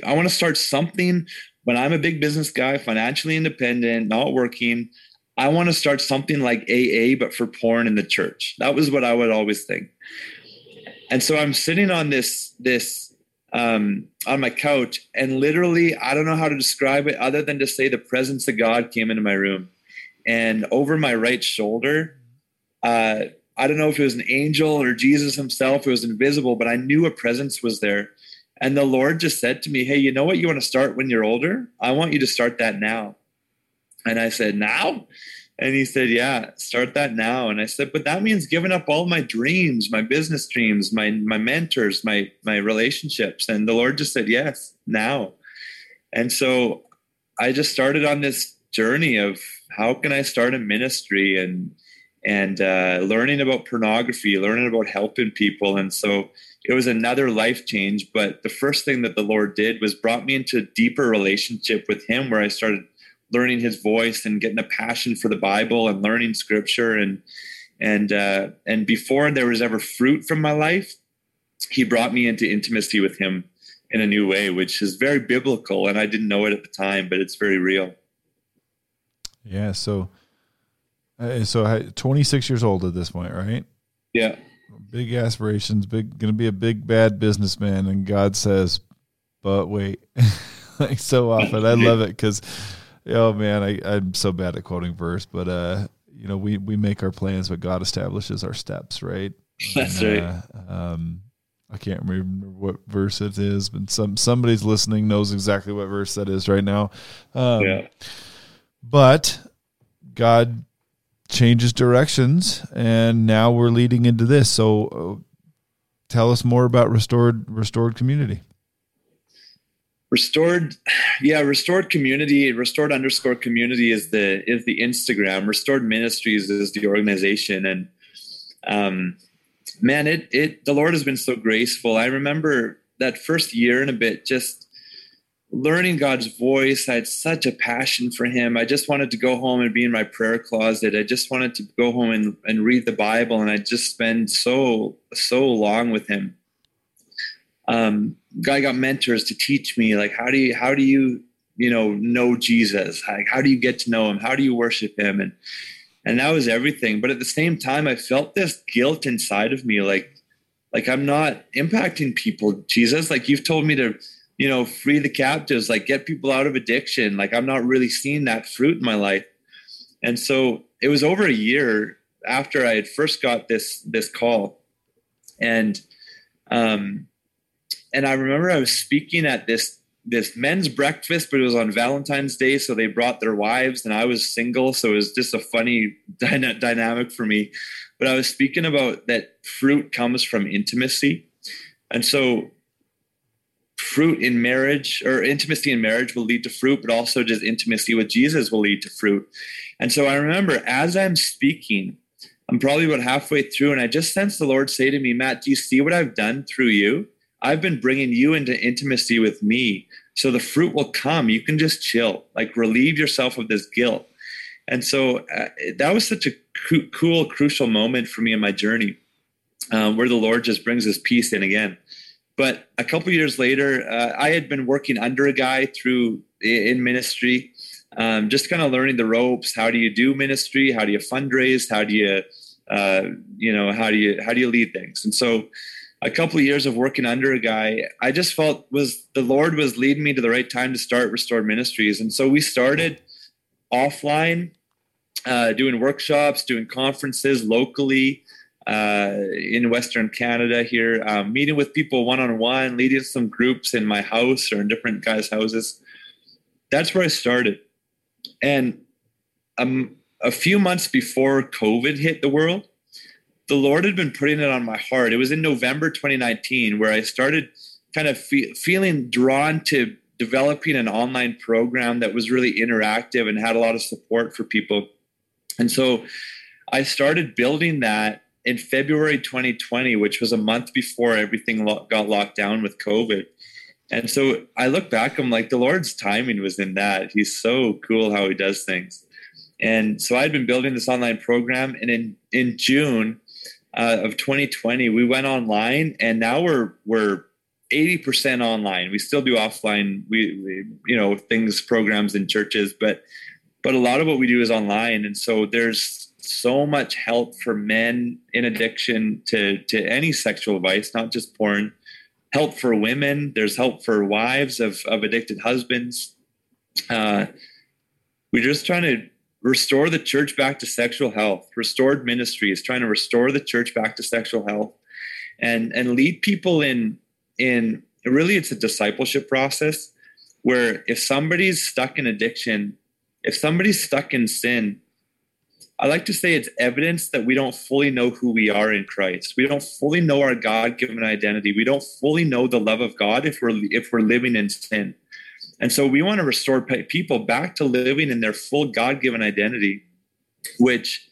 S2: I want to start something when I'm a big business guy, financially independent, not working. I want to start something like AA, but for porn in the church. That was what I would always think. And so I'm sitting on this, this, um, on my couch, and literally, I don't know how to describe it other than to say the presence of God came into my room. And over my right shoulder, uh, I don't know if it was an angel or Jesus himself, it was invisible, but I knew a presence was there. And the Lord just said to me, Hey, you know what you want to start when you're older? I want you to start that now. And I said, Now? And he said, Yeah, start that now. And I said, But that means giving up all my dreams, my business dreams, my my mentors, my my relationships. And the Lord just said, Yes, now. And so I just started on this journey of how can I start a ministry and and uh, learning about pornography, learning about helping people. And so it was another life change. But the first thing that the Lord did was brought me into a deeper relationship with Him, where I started learning His voice and getting a passion for the Bible and learning Scripture. And and uh, and before there was ever fruit from my life, He brought me into intimacy with Him in a new way, which is very biblical. And I didn't know it at the time, but it's very real.
S1: Yeah. So. Uh, so 26 years old at this point, right?
S2: Yeah
S1: big aspirations, big going to be a big bad businessman, and God says, "But wait, like so often. I love it because, oh man, I, I'm so bad at quoting verse, but uh, you know, we we make our plans, but God establishes our steps, right?
S2: That's
S1: And,
S2: right.
S1: uh, um, I can't remember what verse it is, but some somebody's listening knows exactly what verse that is right now. Um,
S2: yeah.
S1: but God changes directions, and now we're leading into this. So, uh, tell us more about restored restored community.
S2: restored yeah restored community restored underscore community is the is the instagram restored ministries is the organization and um man it it the lord has been so graceful i remember that first year and a bit just learning god's voice i had such a passion for him i just wanted to go home and be in my prayer closet i just wanted to go home and, and read the bible and i just spend so so long with him um, I got mentors to teach me like how do you how do you you know know Jesus? Like how do you get to know him? How do you worship him? And and that was everything. But at the same time, I felt this guilt inside of me, like like I'm not impacting people. Jesus, like you've told me to you know free the captives, like get people out of addiction. Like I'm not really seeing that fruit in my life. And so it was over a year after I had first got this this call, and um and I remember I was speaking at this this men's breakfast, but it was on Valentine's Day, so they brought their wives, and I was single, so it was just a funny dyna- dynamic for me. But I was speaking about that fruit comes from intimacy, and so fruit in marriage or intimacy in marriage will lead to fruit, but also just intimacy with Jesus will lead to fruit. And so I remember as I'm speaking, I'm probably about halfway through, and I just sensed the Lord say to me, Matt, do you see what I've done through you? I've been bringing you into intimacy with me. So the fruit will come. You can just chill, like relieve yourself of this guilt. And so uh, that was such a co- cool, crucial moment for me in my journey um, where the Lord just brings his peace in again. But a couple years later, uh, I had been working under a guy through in ministry, um, just kind of learning the ropes. How do you do ministry? How do you fundraise? How do you, uh, you know, how do you how do you lead things? And so a couple of years of working under a guy, I just felt was the Lord was leading me to the right time to start Restored Ministries. And so we started offline, uh, doing workshops, doing conferences locally uh, in Western Canada here, um, meeting with people one on one, leading some groups in my house or in different guys' houses. That's where I started. And um, a few months before COVID hit the world, the Lord had been putting it on my heart. It was in November 2019 where I started kind of fe- feeling drawn to developing an online program that was really interactive and had a lot of support for people. And so I started building that in February 2020, which was a month before everything lo- got locked down with COVID. And so I look back, I'm like, the Lord's timing was in that. He's so cool how he does things. And so I'd been building this online program. And in, in June, uh, of 2020, we went online, and now we're we're 80% online. We still do offline, we, we, you know things, programs in churches, but but a lot of what we do is online, and so there's so much help for men in addiction to to any sexual vice, not just porn. Help for women. There's help for wives of of addicted husbands. Uh, we're just trying to restore the church back to sexual health restored ministry is trying to restore the church back to sexual health and and lead people in in really it's a discipleship process where if somebody's stuck in addiction if somebody's stuck in sin i like to say it's evidence that we don't fully know who we are in christ we don't fully know our god-given identity we don't fully know the love of god if we're if we're living in sin and so we want to restore people back to living in their full God given identity, which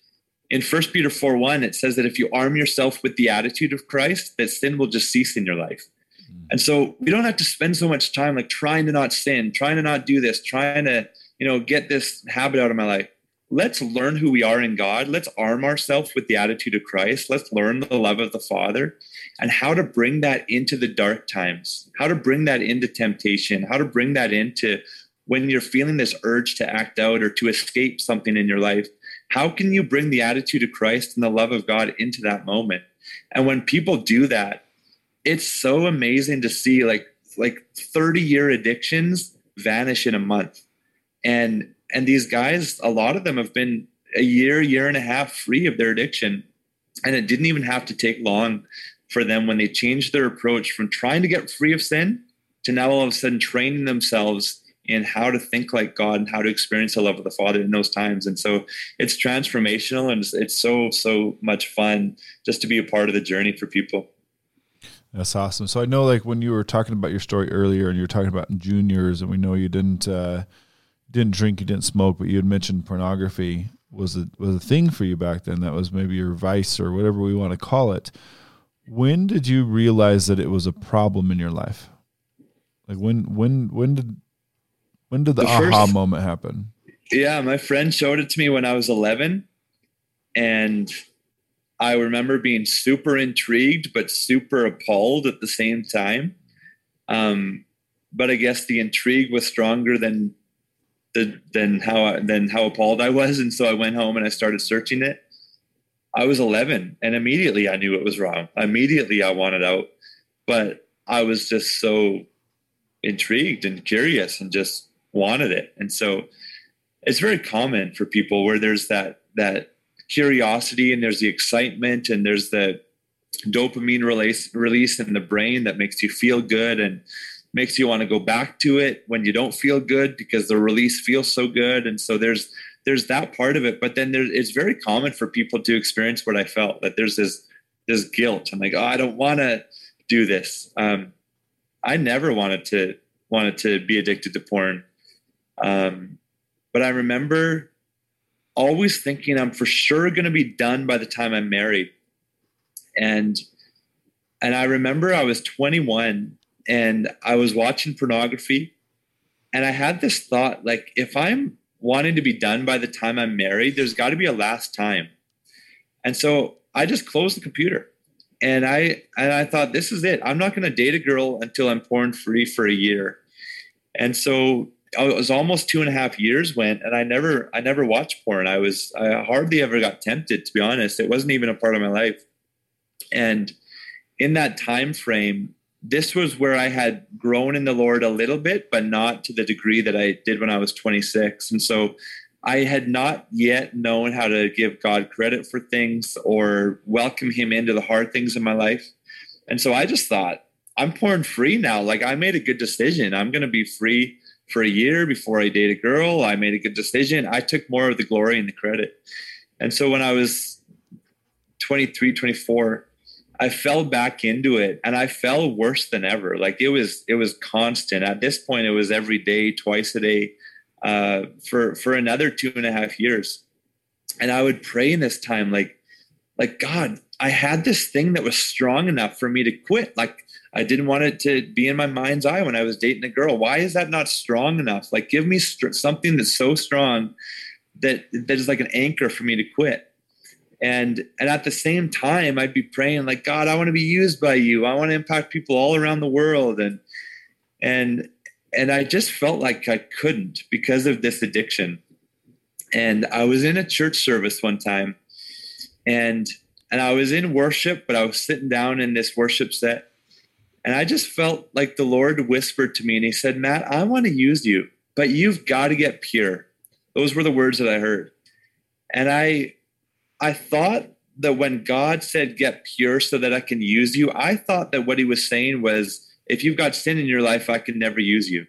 S2: in 1 Peter 4 1, it says that if you arm yourself with the attitude of Christ, that sin will just cease in your life. Mm-hmm. And so we don't have to spend so much time like trying to not sin, trying to not do this, trying to, you know, get this habit out of my life. Let's learn who we are in God. Let's arm ourselves with the attitude of Christ. Let's learn the love of the Father and how to bring that into the dark times, how to bring that into temptation, how to bring that into when you're feeling this urge to act out or to escape something in your life. How can you bring the attitude of Christ and the love of God into that moment? And when people do that, it's so amazing to see like like 30 year addictions vanish in a month. And and these guys, a lot of them have been a year, year and a half free of their addiction. And it didn't even have to take long for them when they changed their approach from trying to get free of sin to now all of a sudden training themselves in how to think like God and how to experience the love of the Father in those times. And so it's transformational and it's, it's so, so much fun just to be a part of the journey for people.
S1: That's awesome. So I know, like when you were talking about your story earlier, and you were talking about juniors, and we know you didn't uh, didn't drink, you didn't smoke, but you had mentioned pornography was a was a thing for you back then. That was maybe your vice or whatever we want to call it. When did you realize that it was a problem in your life? Like when when when did when did the, the aha first, moment happen?
S2: Yeah, my friend showed it to me when I was 11 and I remember being super intrigued but super appalled at the same time. Um, but I guess the intrigue was stronger than the, than how than how appalled I was, and so I went home and I started searching it. I was 11, and immediately I knew it was wrong. Immediately I wanted out, but I was just so intrigued and curious and just wanted it. And so it's very common for people where there's that that curiosity and there's the excitement and there's the dopamine release release in the brain that makes you feel good and makes you want to go back to it when you don't feel good because the release feels so good. And so there's there's that part of it but then there, it's very common for people to experience what i felt that there's this this guilt. I'm like oh i don't want to do this. Um, i never wanted to wanted to be addicted to porn. Um, but i remember always thinking I'm for sure going to be done by the time I'm married. And and I remember I was 21 and I was watching pornography and I had this thought like if I'm wanting to be done by the time I'm married, there's got to be a last time. And so I just closed the computer and I and I thought this is it. I'm not going to date a girl until I'm porn free for a year. And so uh, it was almost two and a half years went and i never i never watched porn i was i hardly ever got tempted to be honest it wasn't even a part of my life and in that time frame this was where i had grown in the lord a little bit but not to the degree that i did when i was 26 and so i had not yet known how to give god credit for things or welcome him into the hard things in my life and so i just thought i'm porn free now like i made a good decision i'm going to be free for a year before I date a girl. I made a good decision. I took more of the glory and the credit. And so when I was 23, 24, I fell back into it and I fell worse than ever. Like it was, it was constant. At this point, it was every day, twice a day, uh, for, for another two and a half years. And I would pray in this time, like, like God, I had this thing that was strong enough for me to quit. Like I didn't want it to be in my mind's eye when I was dating a girl. Why is that not strong enough? Like, give me something that's so strong that that is like an anchor for me to quit. And and at the same time, I'd be praying like, God, I want to be used by you. I want to impact people all around the world. And and and I just felt like I couldn't because of this addiction. And I was in a church service one time, and and I was in worship, but I was sitting down in this worship set and I just felt like the Lord whispered to me and he said, Matt, I want to use you, but you've got to get pure. Those were the words that I heard. And I I thought that when God said get pure so that I can use you, I thought that what he was saying was if you've got sin in your life, I can never use you.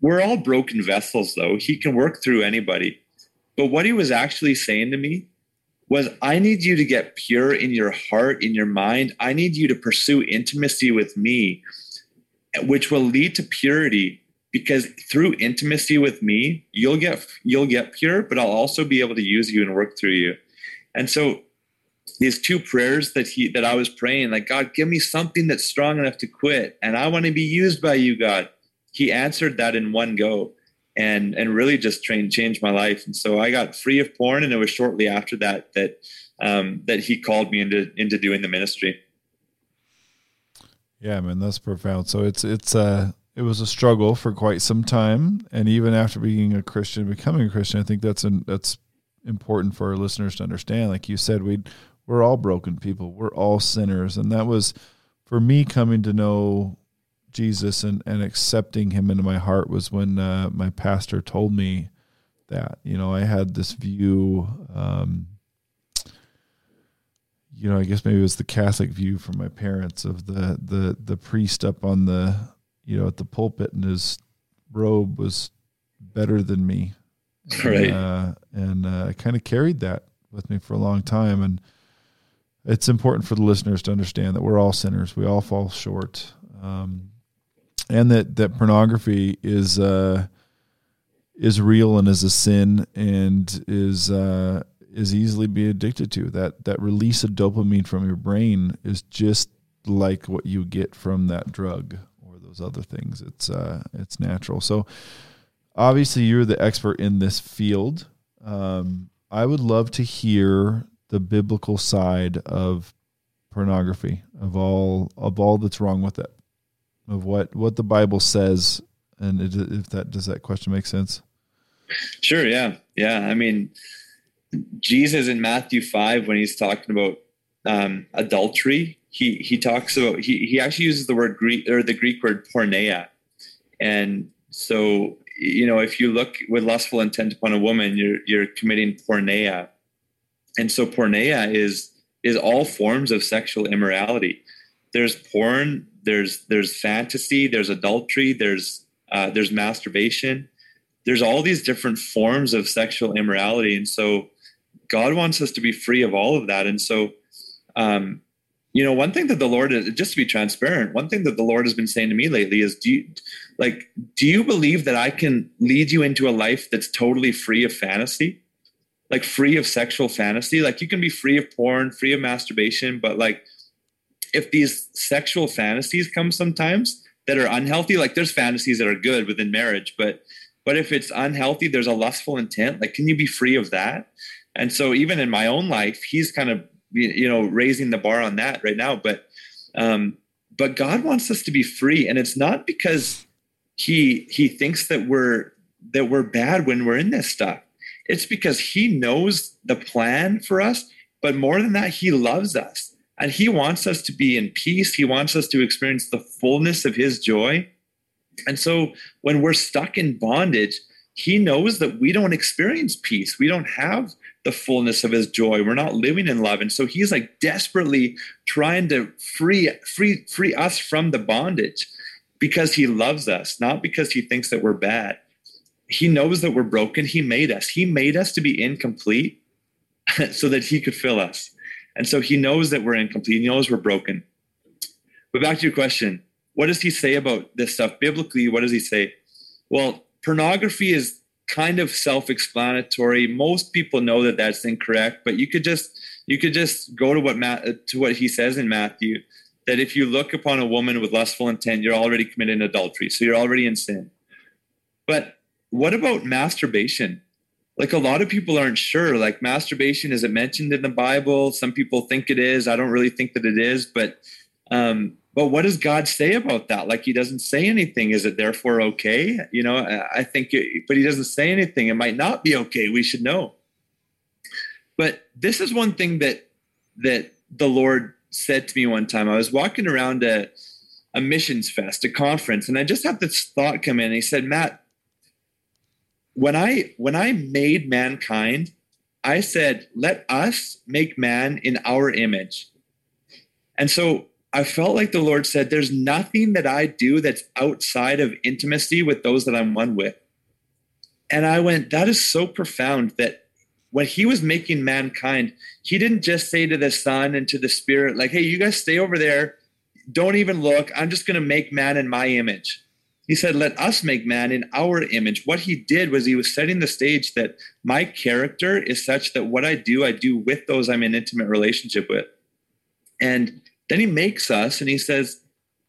S2: We're all broken vessels though. He can work through anybody. But what he was actually saying to me was I need you to get pure in your heart, in your mind. I need you to pursue intimacy with me, which will lead to purity because through intimacy with me, you'll get you'll get pure, but I'll also be able to use you and work through you. And so these two prayers that he that I was praying, like God, give me something that's strong enough to quit, and I want to be used by you, God. He answered that in one go and and really just trained changed my life. And so I got free of porn, and it was shortly after that that um, that he called me into into doing the ministry.
S1: Yeah, man, that's profound. So it's it's uh it was a struggle for quite some time, and even after being a Christian, becoming a Christian, I think that's an that's important for our listeners to understand. Like you said, we we're all broken people, we're all sinners, and that was for me coming to know Jesus and, and accepting him into my heart was when uh, my pastor told me that. You know, I had this view, um, you know, I guess maybe it was the Catholic view from my parents of the, the, the priest up on the, you know, at the pulpit and his robe was better than me.
S2: Right.
S1: And, uh, and uh, I kind of carried that with me for a long time. And it's important for the listeners to understand that we're all sinners. We all fall short. Um, and that, that pornography is, uh, is real and is a sin and is, uh, is easily be addicted to that, that release of dopamine from your brain is just like what you get from that drug or those other things. It's, uh, it's natural. So, obviously you're the expert in this field. Um, I would love to hear the biblical side of pornography, of all of all that's wrong with it, of what what the Bible says, and it, if that does that question make sense?
S2: Sure. Yeah. Yeah. I mean, Jesus in Matthew five when he's talking about um, adultery, he he talks about he he actually uses the word Greek or the Greek word porneia, and so you know, if you look with lustful intent upon a woman, you're you're committing porneia, and so porneia is is all forms of sexual immorality. There's porn, there's there's fantasy, there's adultery, there's uh, there's masturbation, there's all these different forms of sexual immorality, and so God wants us to be free of all of that. And so, um, you know, one thing that the Lord, is just to be transparent, one thing that the Lord has been saying to me lately is, do you, like, do you believe that I can lead you into a life that's totally free of fantasy? Like free of sexual fantasy? Like you can be free of porn, free of masturbation, but like if these sexual fantasies come sometimes that are unhealthy, like there's fantasies that are good within marriage, but but if it's unhealthy, there's a lustful intent, like can you be free of that? And so even in my own life, he's kind of you know raising the bar on that right now, but um but God wants us to be free. And it's not because he he thinks that we're that we're bad when we're in this stuff. It's because he knows the plan for us but more than that he loves us. And he wants us to be in peace. He wants us to experience the fullness of his joy. And so when we're stuck in bondage he knows that we don't experience peace. We don't have the fullness of his joy we're not living in love and so he's like desperately trying to free free free us from the bondage because he loves us, not because he thinks that we're bad. He knows that we're broken. He made us. He made us to be incomplete so that he could fill us. And so he knows that we're incomplete. He knows we're broken. But back to your question what does he say about this stuff? Biblically, what does he say? Well, pornography is kind of self-explanatory. Most people know that that's incorrect, but you could just you could just go to what Matt, to what he says in Matthew that if you look upon a woman with lustful intent, you're already committing adultery. So you're already in sin. But what about masturbation? Like a lot of people aren't sure. Like masturbation, is it mentioned in the Bible? Some people think it is. I don't really think that it is. But um, but what does God say about that? Like he doesn't say anything. Is it therefore okay? You know, I think, it, but he doesn't say anything. It might not be okay. We should know. But this is one thing that that the Lord said to me one time, I was walking around a, a missions fest, a conference, and I just had this thought come in. he said, Matt, when I when I made mankind, I said, let us make man in our image. And so I felt like the Lord said, There's nothing that I do that's outside of intimacy with those that I'm one with. And I went, That is so profound that when he was making mankind, he didn't just say to the Son and to the Spirit, like, hey, you guys stay over there. Don't even look. I'm just going to make man in my image. He said, let us make man in our image. What he did was he was setting the stage that my character is such that what I do, I do with those I'm in intimate relationship with. And then he makes us and he says,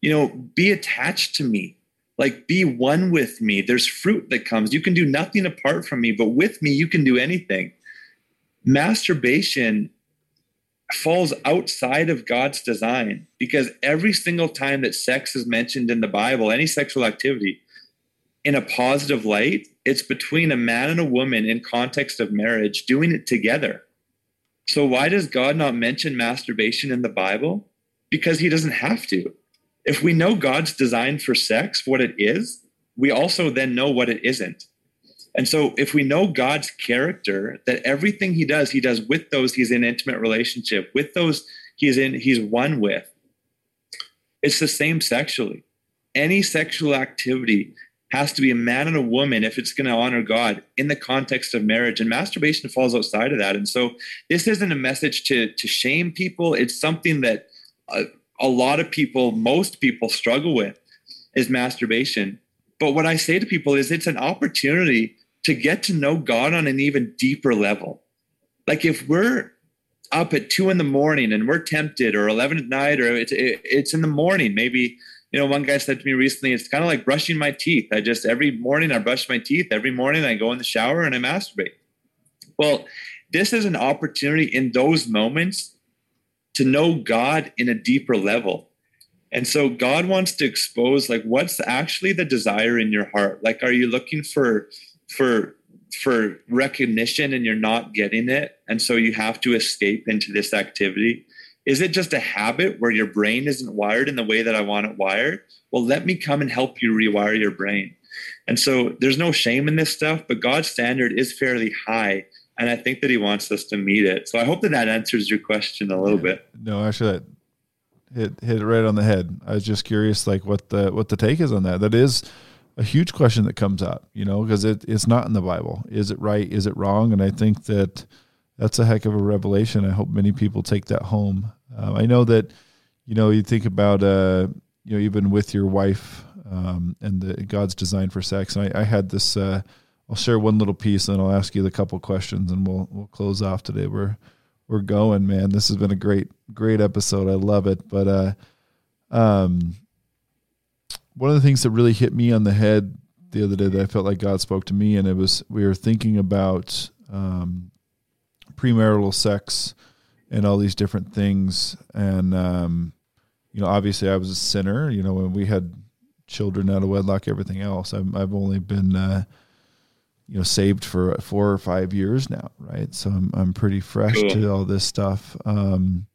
S2: you know, be attached to me like be one with me there's fruit that comes you can do nothing apart from me but with me you can do anything masturbation falls outside of God's design because every single time that sex is mentioned in the Bible, any sexual activity, in a positive light, it's between a man and a woman in context of marriage doing it together. So why does God not mention masturbation in the Bible? Because he doesn't have to. if we know God's design for sex, what it is, we also then know what it isn't. And so if we know God's character, that everything he does, he does with those he's in intimate relationship, with those he's in, he's one with. It's the same sexually. Any sexual activity has to be a man and a woman if it's going to honor God in the context of marriage. And masturbation falls outside of that. And so this isn't a message to, to shame people. It's something that a, a lot of people, most people struggle with is masturbation. But what I say to people is it's an opportunity to get to know God on an even deeper level. Like if we're up at two in the morning and we're tempted or 11 at night or it's, it's in the morning, maybe you know, one guy said to me recently, it's kind of like brushing my teeth. I just every morning I brush my teeth. Every morning I go in the shower and I masturbate. Well, this is an opportunity in those moments to know God in a deeper level. And so God wants to expose like what's actually the desire in your heart. Like are you looking for for for recognition and you're not getting it and so you have to escape into this activity? Is it just a habit where your brain isn't wired in the way that I want it wired? Well, let me come and help you rewire your brain. And so there's no shame in this stuff, but God's standard is fairly high. And I think that he wants us to meet it. So I hope that that answers your question a little bit.
S1: No, actually, that hit hit it right on the head. I was just curious, like what the what the take is on that. That is a huge question that comes up, you know, because it, it's not in the Bible. Is it right? Is it wrong? And I think that that's a heck of a revelation. I hope many people take that home. Uh, I know that, you know, you think about, uh, you know, even with your wife um, and the, God's design for sex. And I, I had this. Uh, I'll share one little piece, and I'll ask you the couple questions, and we'll we'll close off today. We're we're going, man. This has been a great great episode. I love it. But uh, um, one of the things that really hit me on the head the other day that I felt like God spoke to me, and it was we were thinking about um, premarital sex and all these different things. And, um, you know, obviously I was a sinner, you know, when we had children out of wedlock, everything else. I've, I've only been, uh, you know, saved for four or five years now, right? So I'm, I'm pretty fresh cool. to all this stuff. Um,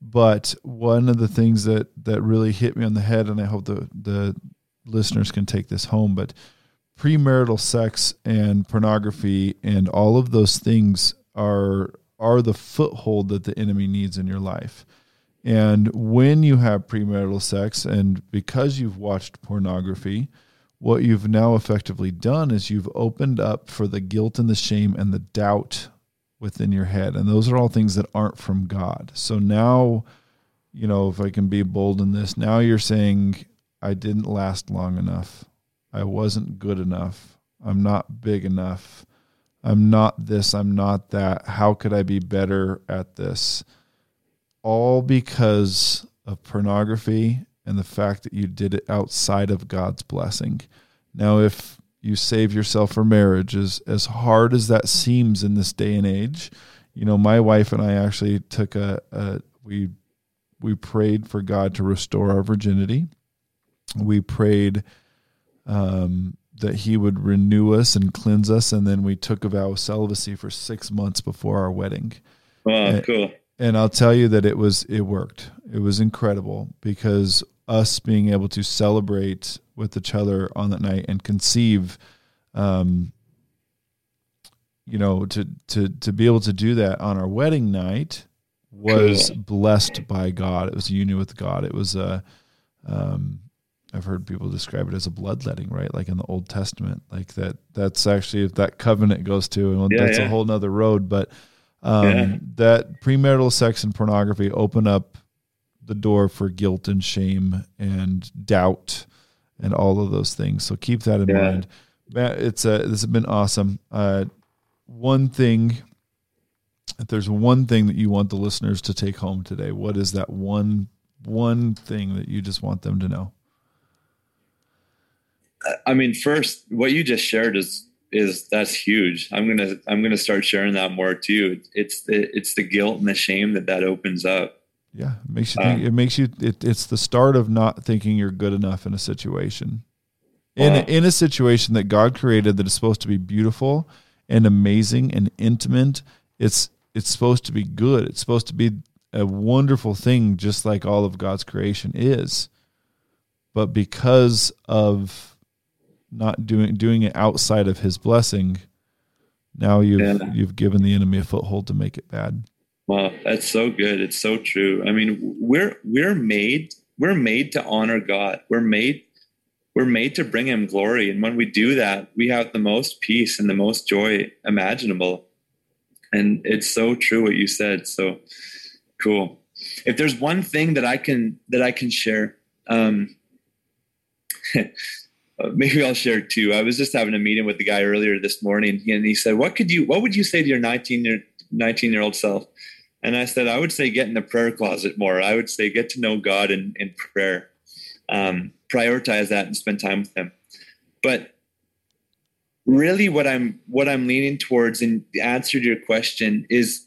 S1: but one of the things that, that really hit me on the head, and I hope the, the listeners can take this home, but premarital sex and pornography and all of those things are are the foothold that the enemy needs in your life. And when you have premarital sex and because you've watched pornography, what you've now effectively done is you've opened up for the guilt and the shame and the doubt within your head. And those are all things that aren't from God. So now, you know, if I can be bold in this, now you're saying, I didn't last long enough. I wasn't good enough. I'm not big enough. I'm not this, I'm not that. How could I be better at this? All because of pornography and the fact that you did it outside of God's blessing. Now, if you save yourself for marriage, as, as hard as that seems in this day and age, you know, my wife and I actually took a, a we we prayed for God to restore our virginity. We prayed um, that he would renew us and cleanse us. And then we took a vow of celibacy for six months before our wedding.
S2: Wow, and, cool.
S1: And I'll tell you that it was, it worked. It was incredible because us being able to celebrate with each other on that night and conceive, um, you know, to, to, to be able to do that on our wedding night was blessed by God. It was a union with God. It was a, um, I've heard people describe it as a bloodletting, right? Like in the Old Testament, like that. That's actually if that covenant goes to, and yeah, that's yeah. a whole nother road. But um, yeah. that premarital sex and pornography open up the door for guilt and shame and doubt and all of those things. So keep that in mind. Matt, it's a, this has been awesome. Uh, one thing, if there's one thing that you want the listeners to take home today, what is that one one thing that you just want them to know?
S2: I mean, first, what you just shared is is that's huge. I'm gonna I'm gonna start sharing that more too. It's the it's the guilt and the shame that that opens up.
S1: Yeah, it makes you think. Um, it makes you. It, it's the start of not thinking you're good enough in a situation. In well, in a situation that God created that is supposed to be beautiful and amazing and intimate, it's it's supposed to be good. It's supposed to be a wonderful thing, just like all of God's creation is. but because of not doing doing it outside of his blessing, now you've yeah. you've given the enemy a foothold to make it bad.
S2: Wow, that's so good. It's so true. I mean, we're we're made we're made to honor God. We're made we're made to bring him glory and when we do that, we have the most peace and the most joy imaginable. And it's so true what you said. So cool. If there's one thing that I can that I can share um maybe I'll share two. I was just having a meeting with the guy earlier this morning, and he said, "What could you? What would you say to your 19 year 19 year old self?" And I said, "I would say get in the prayer closet more. I would say get to know God in in prayer, um, prioritize that, and spend time with Him." But really, what I'm what I'm leaning towards, in the answer to your question, is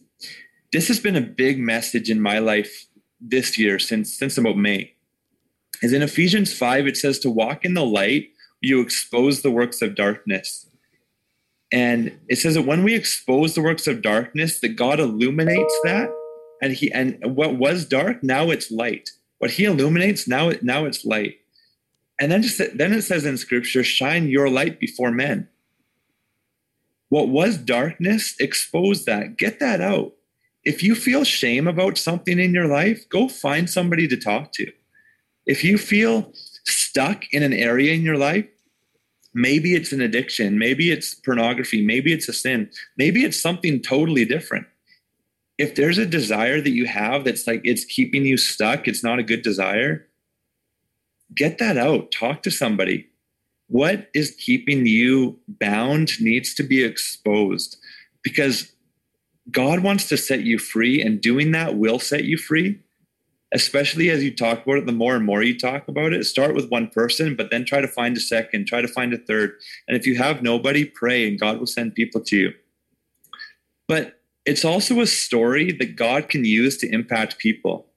S2: this has been a big message in my life this year since since about May. Is in Ephesians 5, it says to walk in the light you expose the works of darkness. And it says that when we expose the works of darkness, that God illuminates that, and he and what was dark now it's light. What He illuminates now it now it's light. And then just then it says in Scripture, "Shine your light before men." What was darkness, expose that. Get that out. If you feel shame about something in your life, go find somebody to talk to. If you feel stuck in an area in your life, maybe it's an addiction, maybe it's pornography, maybe it's a sin, maybe it's something totally different. If there's a desire that you have that's like it's keeping you stuck, it's not a good desire, get that out. Talk to somebody. What is keeping you bound needs to be exposed because God wants to set you free, and doing that will set you free especially as you talk about it, the more and more you talk about it, start with one person, but then try to find a second, try to find a third. And if you have nobody, pray and God will send people to you. But it's also a story that God can use to impact people.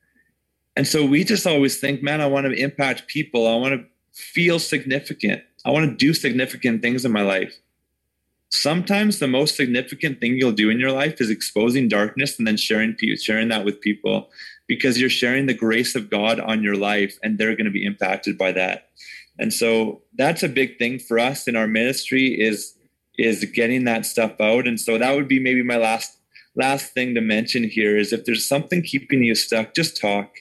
S2: And so we just always think, man, I want to impact people. I want to feel significant. I want to do significant things in my life. Sometimes the most significant thing you'll do in your life is exposing darkness and then sharing sharing that with people because you're sharing the grace of God on your life and they're going to be impacted by that. And so that's a big thing for us in our ministry is is getting that stuff out. And so that would be maybe my last last thing to mention here is if there's something keeping you stuck, just talk.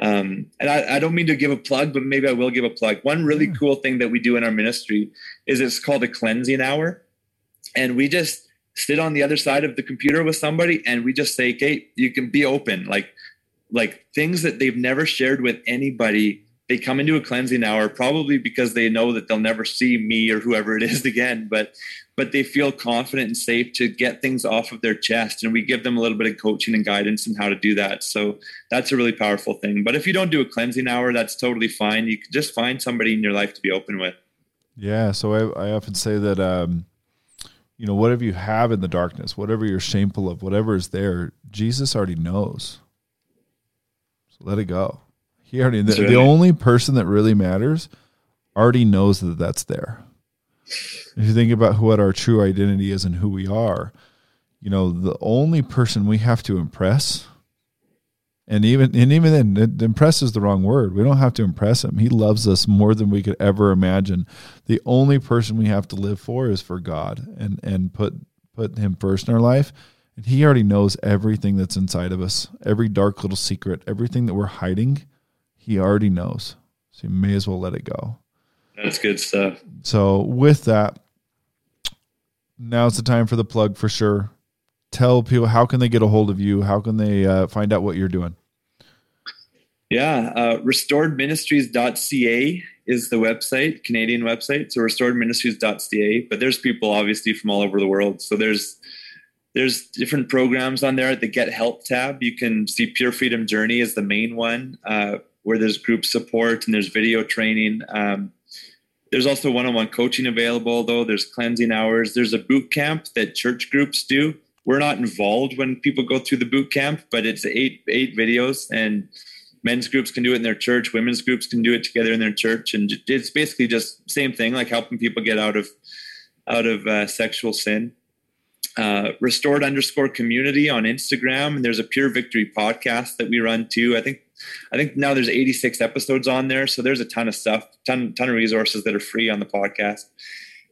S2: Um, and I, I, don't mean to give a plug, but maybe I will give a plug. One really yeah. cool thing that we do in our ministry is it's called a cleansing hour. And we just sit on the other side of the computer with somebody and we just say, Kate, you can be open. Like like things that they've never shared with anybody they come into a cleansing hour probably because they know that they'll never see me or whoever it is again but but they feel confident and safe to get things off of their chest and we give them a little bit of coaching and guidance on how to do that. So that's a really powerful thing. But if you don't do a cleansing hour that's totally fine. You can just find somebody in your life to be open with.
S1: Yeah so i, I often say that um you know whatever you have in the darkness whatever you're shameful of whatever is there jesus already knows let it go. He already the, the only person that really matters already knows that that's there. If you think about what our true identity is and who we are, you know, the only person we have to impress, and even and even then, impress is the wrong word. We don't have to impress him. He loves us more than we could ever imagine. The only person we have to live for is for God and and put put him first in our life. And he already knows everything that's inside of us, every dark little secret, everything that we're hiding. He already knows. So you may as well let it go.
S2: That's good stuff.
S1: So, with that, now's the time for the plug for sure. Tell people how can they get a hold of you? How can they uh, find out what you're doing?
S2: Yeah, uh, restoredministries.ca is the website, Canadian website. So restoredministries.ca. But there's people obviously from all over the world. So there's there's different programs on there at the Get Help tab. You can see Pure Freedom Journey is the main one, uh, where there's group support and there's video training. Um, there's also one-on-one coaching available, though. There's cleansing hours. There's a boot camp that church groups do. We're not involved when people go through the boot camp, but it's eight eight videos, and men's groups can do it in their church. Women's groups can do it together in their church, and it's basically just same thing, like helping people get out of out of uh, sexual sin uh, restored underscore community on Instagram. And there's a Pure Victory podcast that we run too. I think I think now there's 86 episodes on there, so there's a ton of stuff, ton ton of resources that are free on the podcast.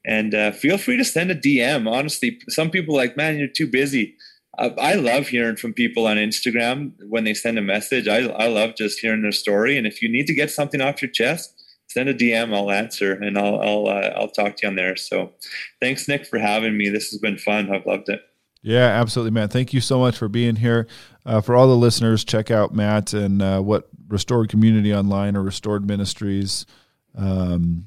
S2: And uh, feel free to send a DM. Honestly, some people like, man, you're too busy. I, I love hearing from people on Instagram when they send a message. I, I love just hearing their story. And if you need to get something off your chest, send a DM. I'll answer and I'll I'll uh, I'll talk to you on there. So, thanks, Nick, for having me. This has been fun. I've loved it.
S1: Yeah, absolutely, Matt. Thank you so much for being here. Uh, for all the listeners, check out Matt and uh, what Restored Community Online or Restored Ministries, um,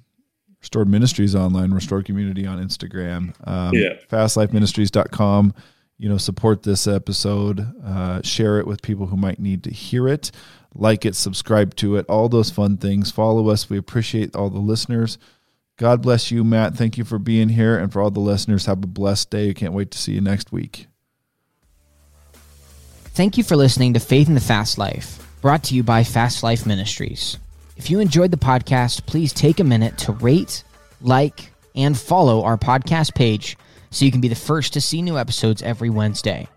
S1: Restored Ministries Online, Restored Community on Instagram, um,
S2: yeah.
S1: fastlifeministries.com. You know, support this episode, uh, share it with people who might need to hear it, like it, subscribe to it, all those fun things. Follow us. We appreciate all the listeners. God bless you, Matt. Thank you for being here. And for all the listeners, have a blessed day. Can't wait to see you next week.
S3: Thank you for listening to Faith in the Fast Life, brought to you by Fast Life Ministries. If you enjoyed the podcast, please take a minute to rate, like, and follow our podcast page so you can be the first to see new episodes every Wednesday.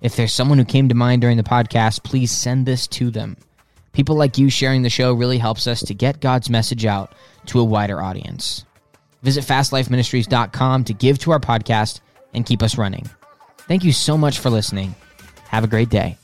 S3: If there's someone who came to mind during the podcast, please send this to them. People like you sharing the show really helps us to get God's message out to a wider audience. Visit fastlifeministries.com to give to our podcast and keep us running. Thank you so much for listening. Have a great day.